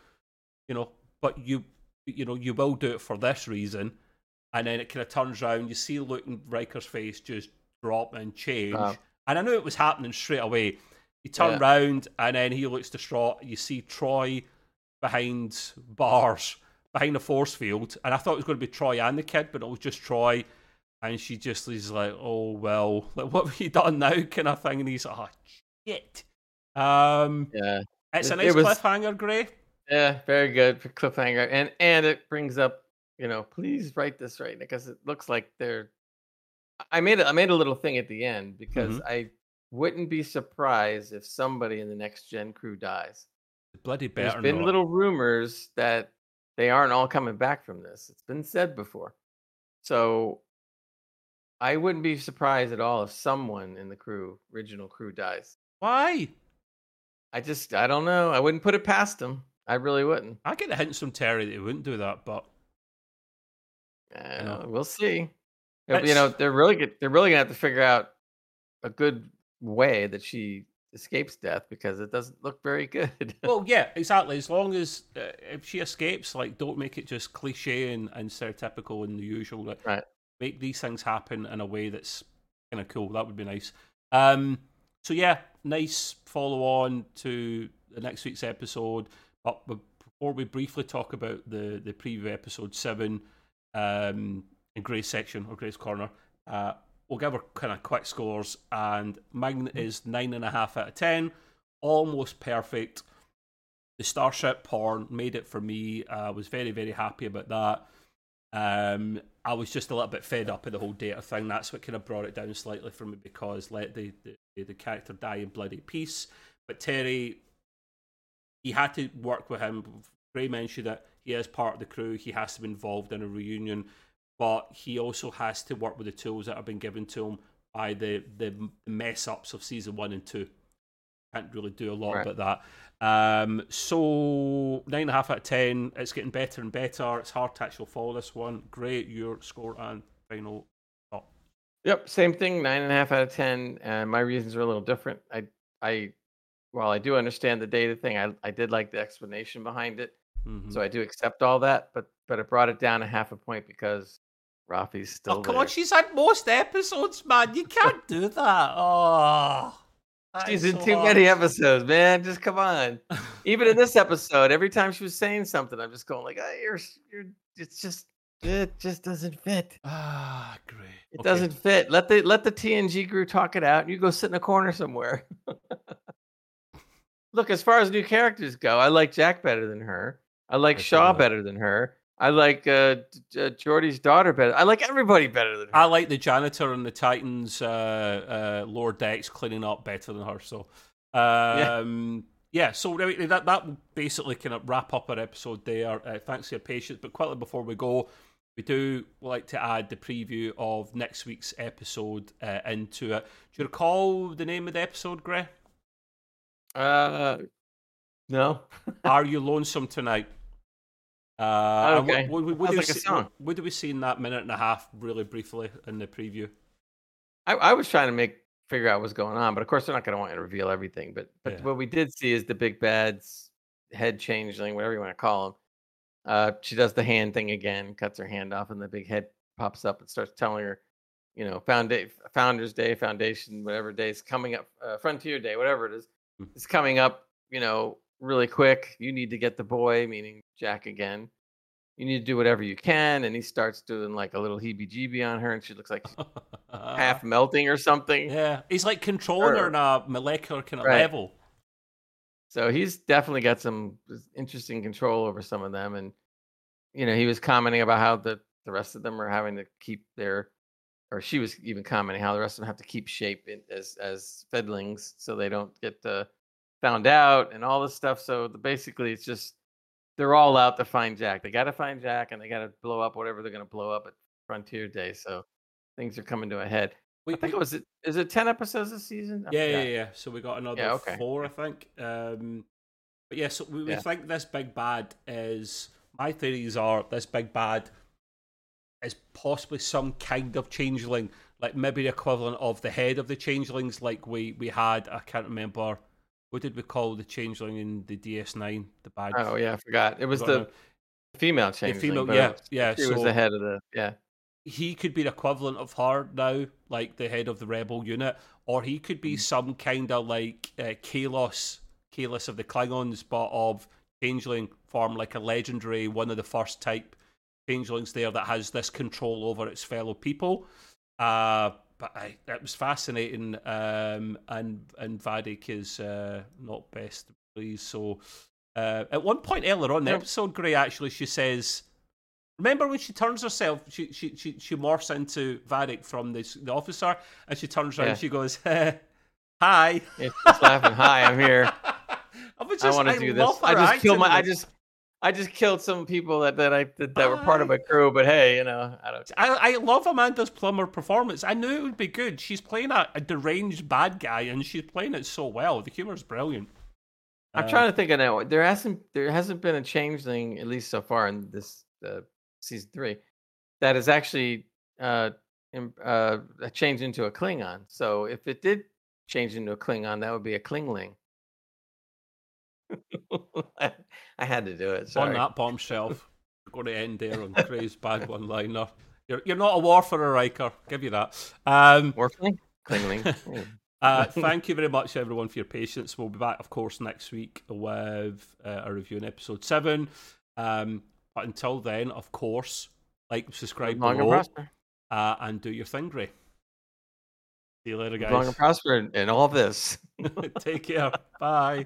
You know, but you you know you will do it for this reason, and then it kind of turns around. You see Luke and Riker's face just drop and change, uh, and I knew it was happening straight away. He turned yeah. around and then he looks distraught. You see Troi behind bars, behind the force field, and I thought it was going to be Troi and the kid, but it was just Troi. And she just is like, "Oh well, like what have you done now?" kind of thing. And he's like, "Oh shit." Um, yeah, it's a nice it was, cliffhanger, Gray. Yeah, very good for cliffhanger, and and it brings up, you know, please write this right because it looks like they're. I made a, I made a little thing at the end because mm-hmm. I wouldn't be surprised if somebody in the next gen crew dies. Bloody better. There's been not. little rumors that they aren't all coming back from this. It's been said before, so I wouldn't be surprised at all if someone in the crew, original crew, dies. Why? I just I don't know. I wouldn't put it past them. I really wouldn't. I get the hints from Terry that he wouldn't do that, but uh, you know. we'll see. You know, they're really good. They're really gonna have to figure out a good way that she escapes death because it doesn't look very good. well, yeah, exactly. As long as uh, if she escapes, like, don't make it just cliche and, and stereotypical and the usual. Like, right. Make these things happen in a way that's kind of cool. That would be nice. Um, so yeah, nice follow on to the next week's episode. But before we briefly talk about the, the preview episode seven um, in Gray's section or Gray's corner, uh, we'll give our kind of quick scores. And mine mm-hmm. is nine and a half out of ten, almost perfect. The Starship porn made it for me. I was very very happy about that. Um, I was just a little bit fed up of the whole data thing. That's what kind of brought it down slightly for me because let the, the, the character die in bloody peace. But Terry he had to work with him. Gray mentioned that he is part of the crew. He has to be involved in a reunion, but he also has to work with the tools that have been given to him by the the mess ups of season one and two. Can't really do a lot right. about that. Um, so nine and a half out of ten. It's getting better and better. It's hard to actually follow this one. Great, your score and final thought. Yep, same thing. Nine and a half out of ten. And my reasons are a little different. I I while I do understand the data thing, I, I did like the explanation behind it. Mm-hmm. So I do accept all that, but but it brought it down a half a point because Raffi's still. Oh come there. on, she's had most episodes, man. You can't do that. Oh. She's in so too hard. many episodes, man. Just come on. Even in this episode, every time she was saying something, I'm just going like, oh, "You're, you're." It's just, it just doesn't fit. Ah, great. It okay. doesn't fit. Let the let the TNG crew talk it out. and You go sit in a corner somewhere. look, as far as new characters go, I like Jack better than her. I like I Shaw better than her. I like uh, uh, Geordi's daughter better. I like everybody better than her. I like the janitor and the Titans uh, uh, lower decks cleaning up better than her. So, um, yeah. yeah. So that that will basically kind of wrap up our episode there. Uh, thanks for your patience. But quickly before we go, we do like to add the preview of next week's episode uh, into it. Do you recall the name of the episode, Gray? Uh, no. Are you lonesome tonight? Uh, Okay. What, what, what, Sounds do we like a see, song. what, what do we see in that minute and a half, really briefly, in the preview? I, I was trying to make figure out what's going on, but of course they're not going to want to reveal everything. But but Yeah. what we did see is the big bad's head changeling, whatever you want to call him. Uh, she does the hand thing again, cuts her hand off, and the big head pops up and starts telling her, you know, Founda- Founders Day, Foundation, whatever day is coming up, uh, Frontier Day, whatever it is. Hmm. is coming up. You know, really quick. You need to get the boy, meaning Jack again. You need to do whatever you can, and he starts doing like a little heebie-jeebie on her, and she looks like half melting or something. Yeah, he's like controlling her Sure. on a molecular kind of Right. level. So he's definitely got some uh, interesting control over some of them, and you know he was commenting about how the the rest of them are having to keep their, or she was even commenting how the rest of them have to keep shape in, as as fedlings so they don't get uh, found out and all this stuff. So the, basically, it's just they're all out to find Jack. They got to find Jack, and they got to blow up whatever they're going to blow up at Frontier Day. So things are coming to a head. We, I think we- it was it is it ten episodes this season? Yeah, yeah, yeah. So we got another Yeah, okay. four, I think. Um, but yeah, so we, we Yeah. think this big bad is. My theories are this big bad is possibly some kind of changeling, like maybe the equivalent of the head of the changelings, like we we had. I can't remember. What did we call the changeling in the DS9? The bad. Oh yeah, I forgot. It was the no- female change. female- yeah, yeah, She was so- the head of the yeah. he could be the equivalent of her now, like the head of the rebel unit, or he could Mm. be some kind of like uh, Kahless, Kahless of the Klingons, but of changeling form, like a legendary one of the first type changelings there that has this control over its fellow people. Uh, but I, it was fascinating, um, and and Vadic is uh, not best pleased. So uh, at one point earlier on in the episode, Gray actually she says. Remember when she turns herself, she she she, she morphs into Vadic from this the officer, and she turns around Yeah. and she goes, "Hi." Laughing. Hi, I'm here. I, was I just, want to I do this. I just killed my. I just I just killed some people that that I that, that were part of my crew. But hey, you know, I don't. I, I love Amanda's Plummer performance. I knew it would be good. She's playing a, a deranged bad guy, and she's playing it so well. The humor's brilliant. I'm Uh, trying to think of now. There hasn't there hasn't been a changeling at least so far in this uh, season three that is actually uh, im- uh, a change into a Klingon. So if it did change into a Klingon, that would be a Klingling. I, had to do it. On that bombshell, we're going to end there on Craig's bad one liner. You're, you're not a warfarer, Riker. Give you that. Um, Morphling? Klingling. Uh, thank you very much, everyone, for your patience. We'll be back, of course, next week with uh, a review in episode seven. Um, but until then, of course, like, subscribe and below, uh, and do your thing, Gray. See you later, guys. Long and prosper in all this. Take care. Bye.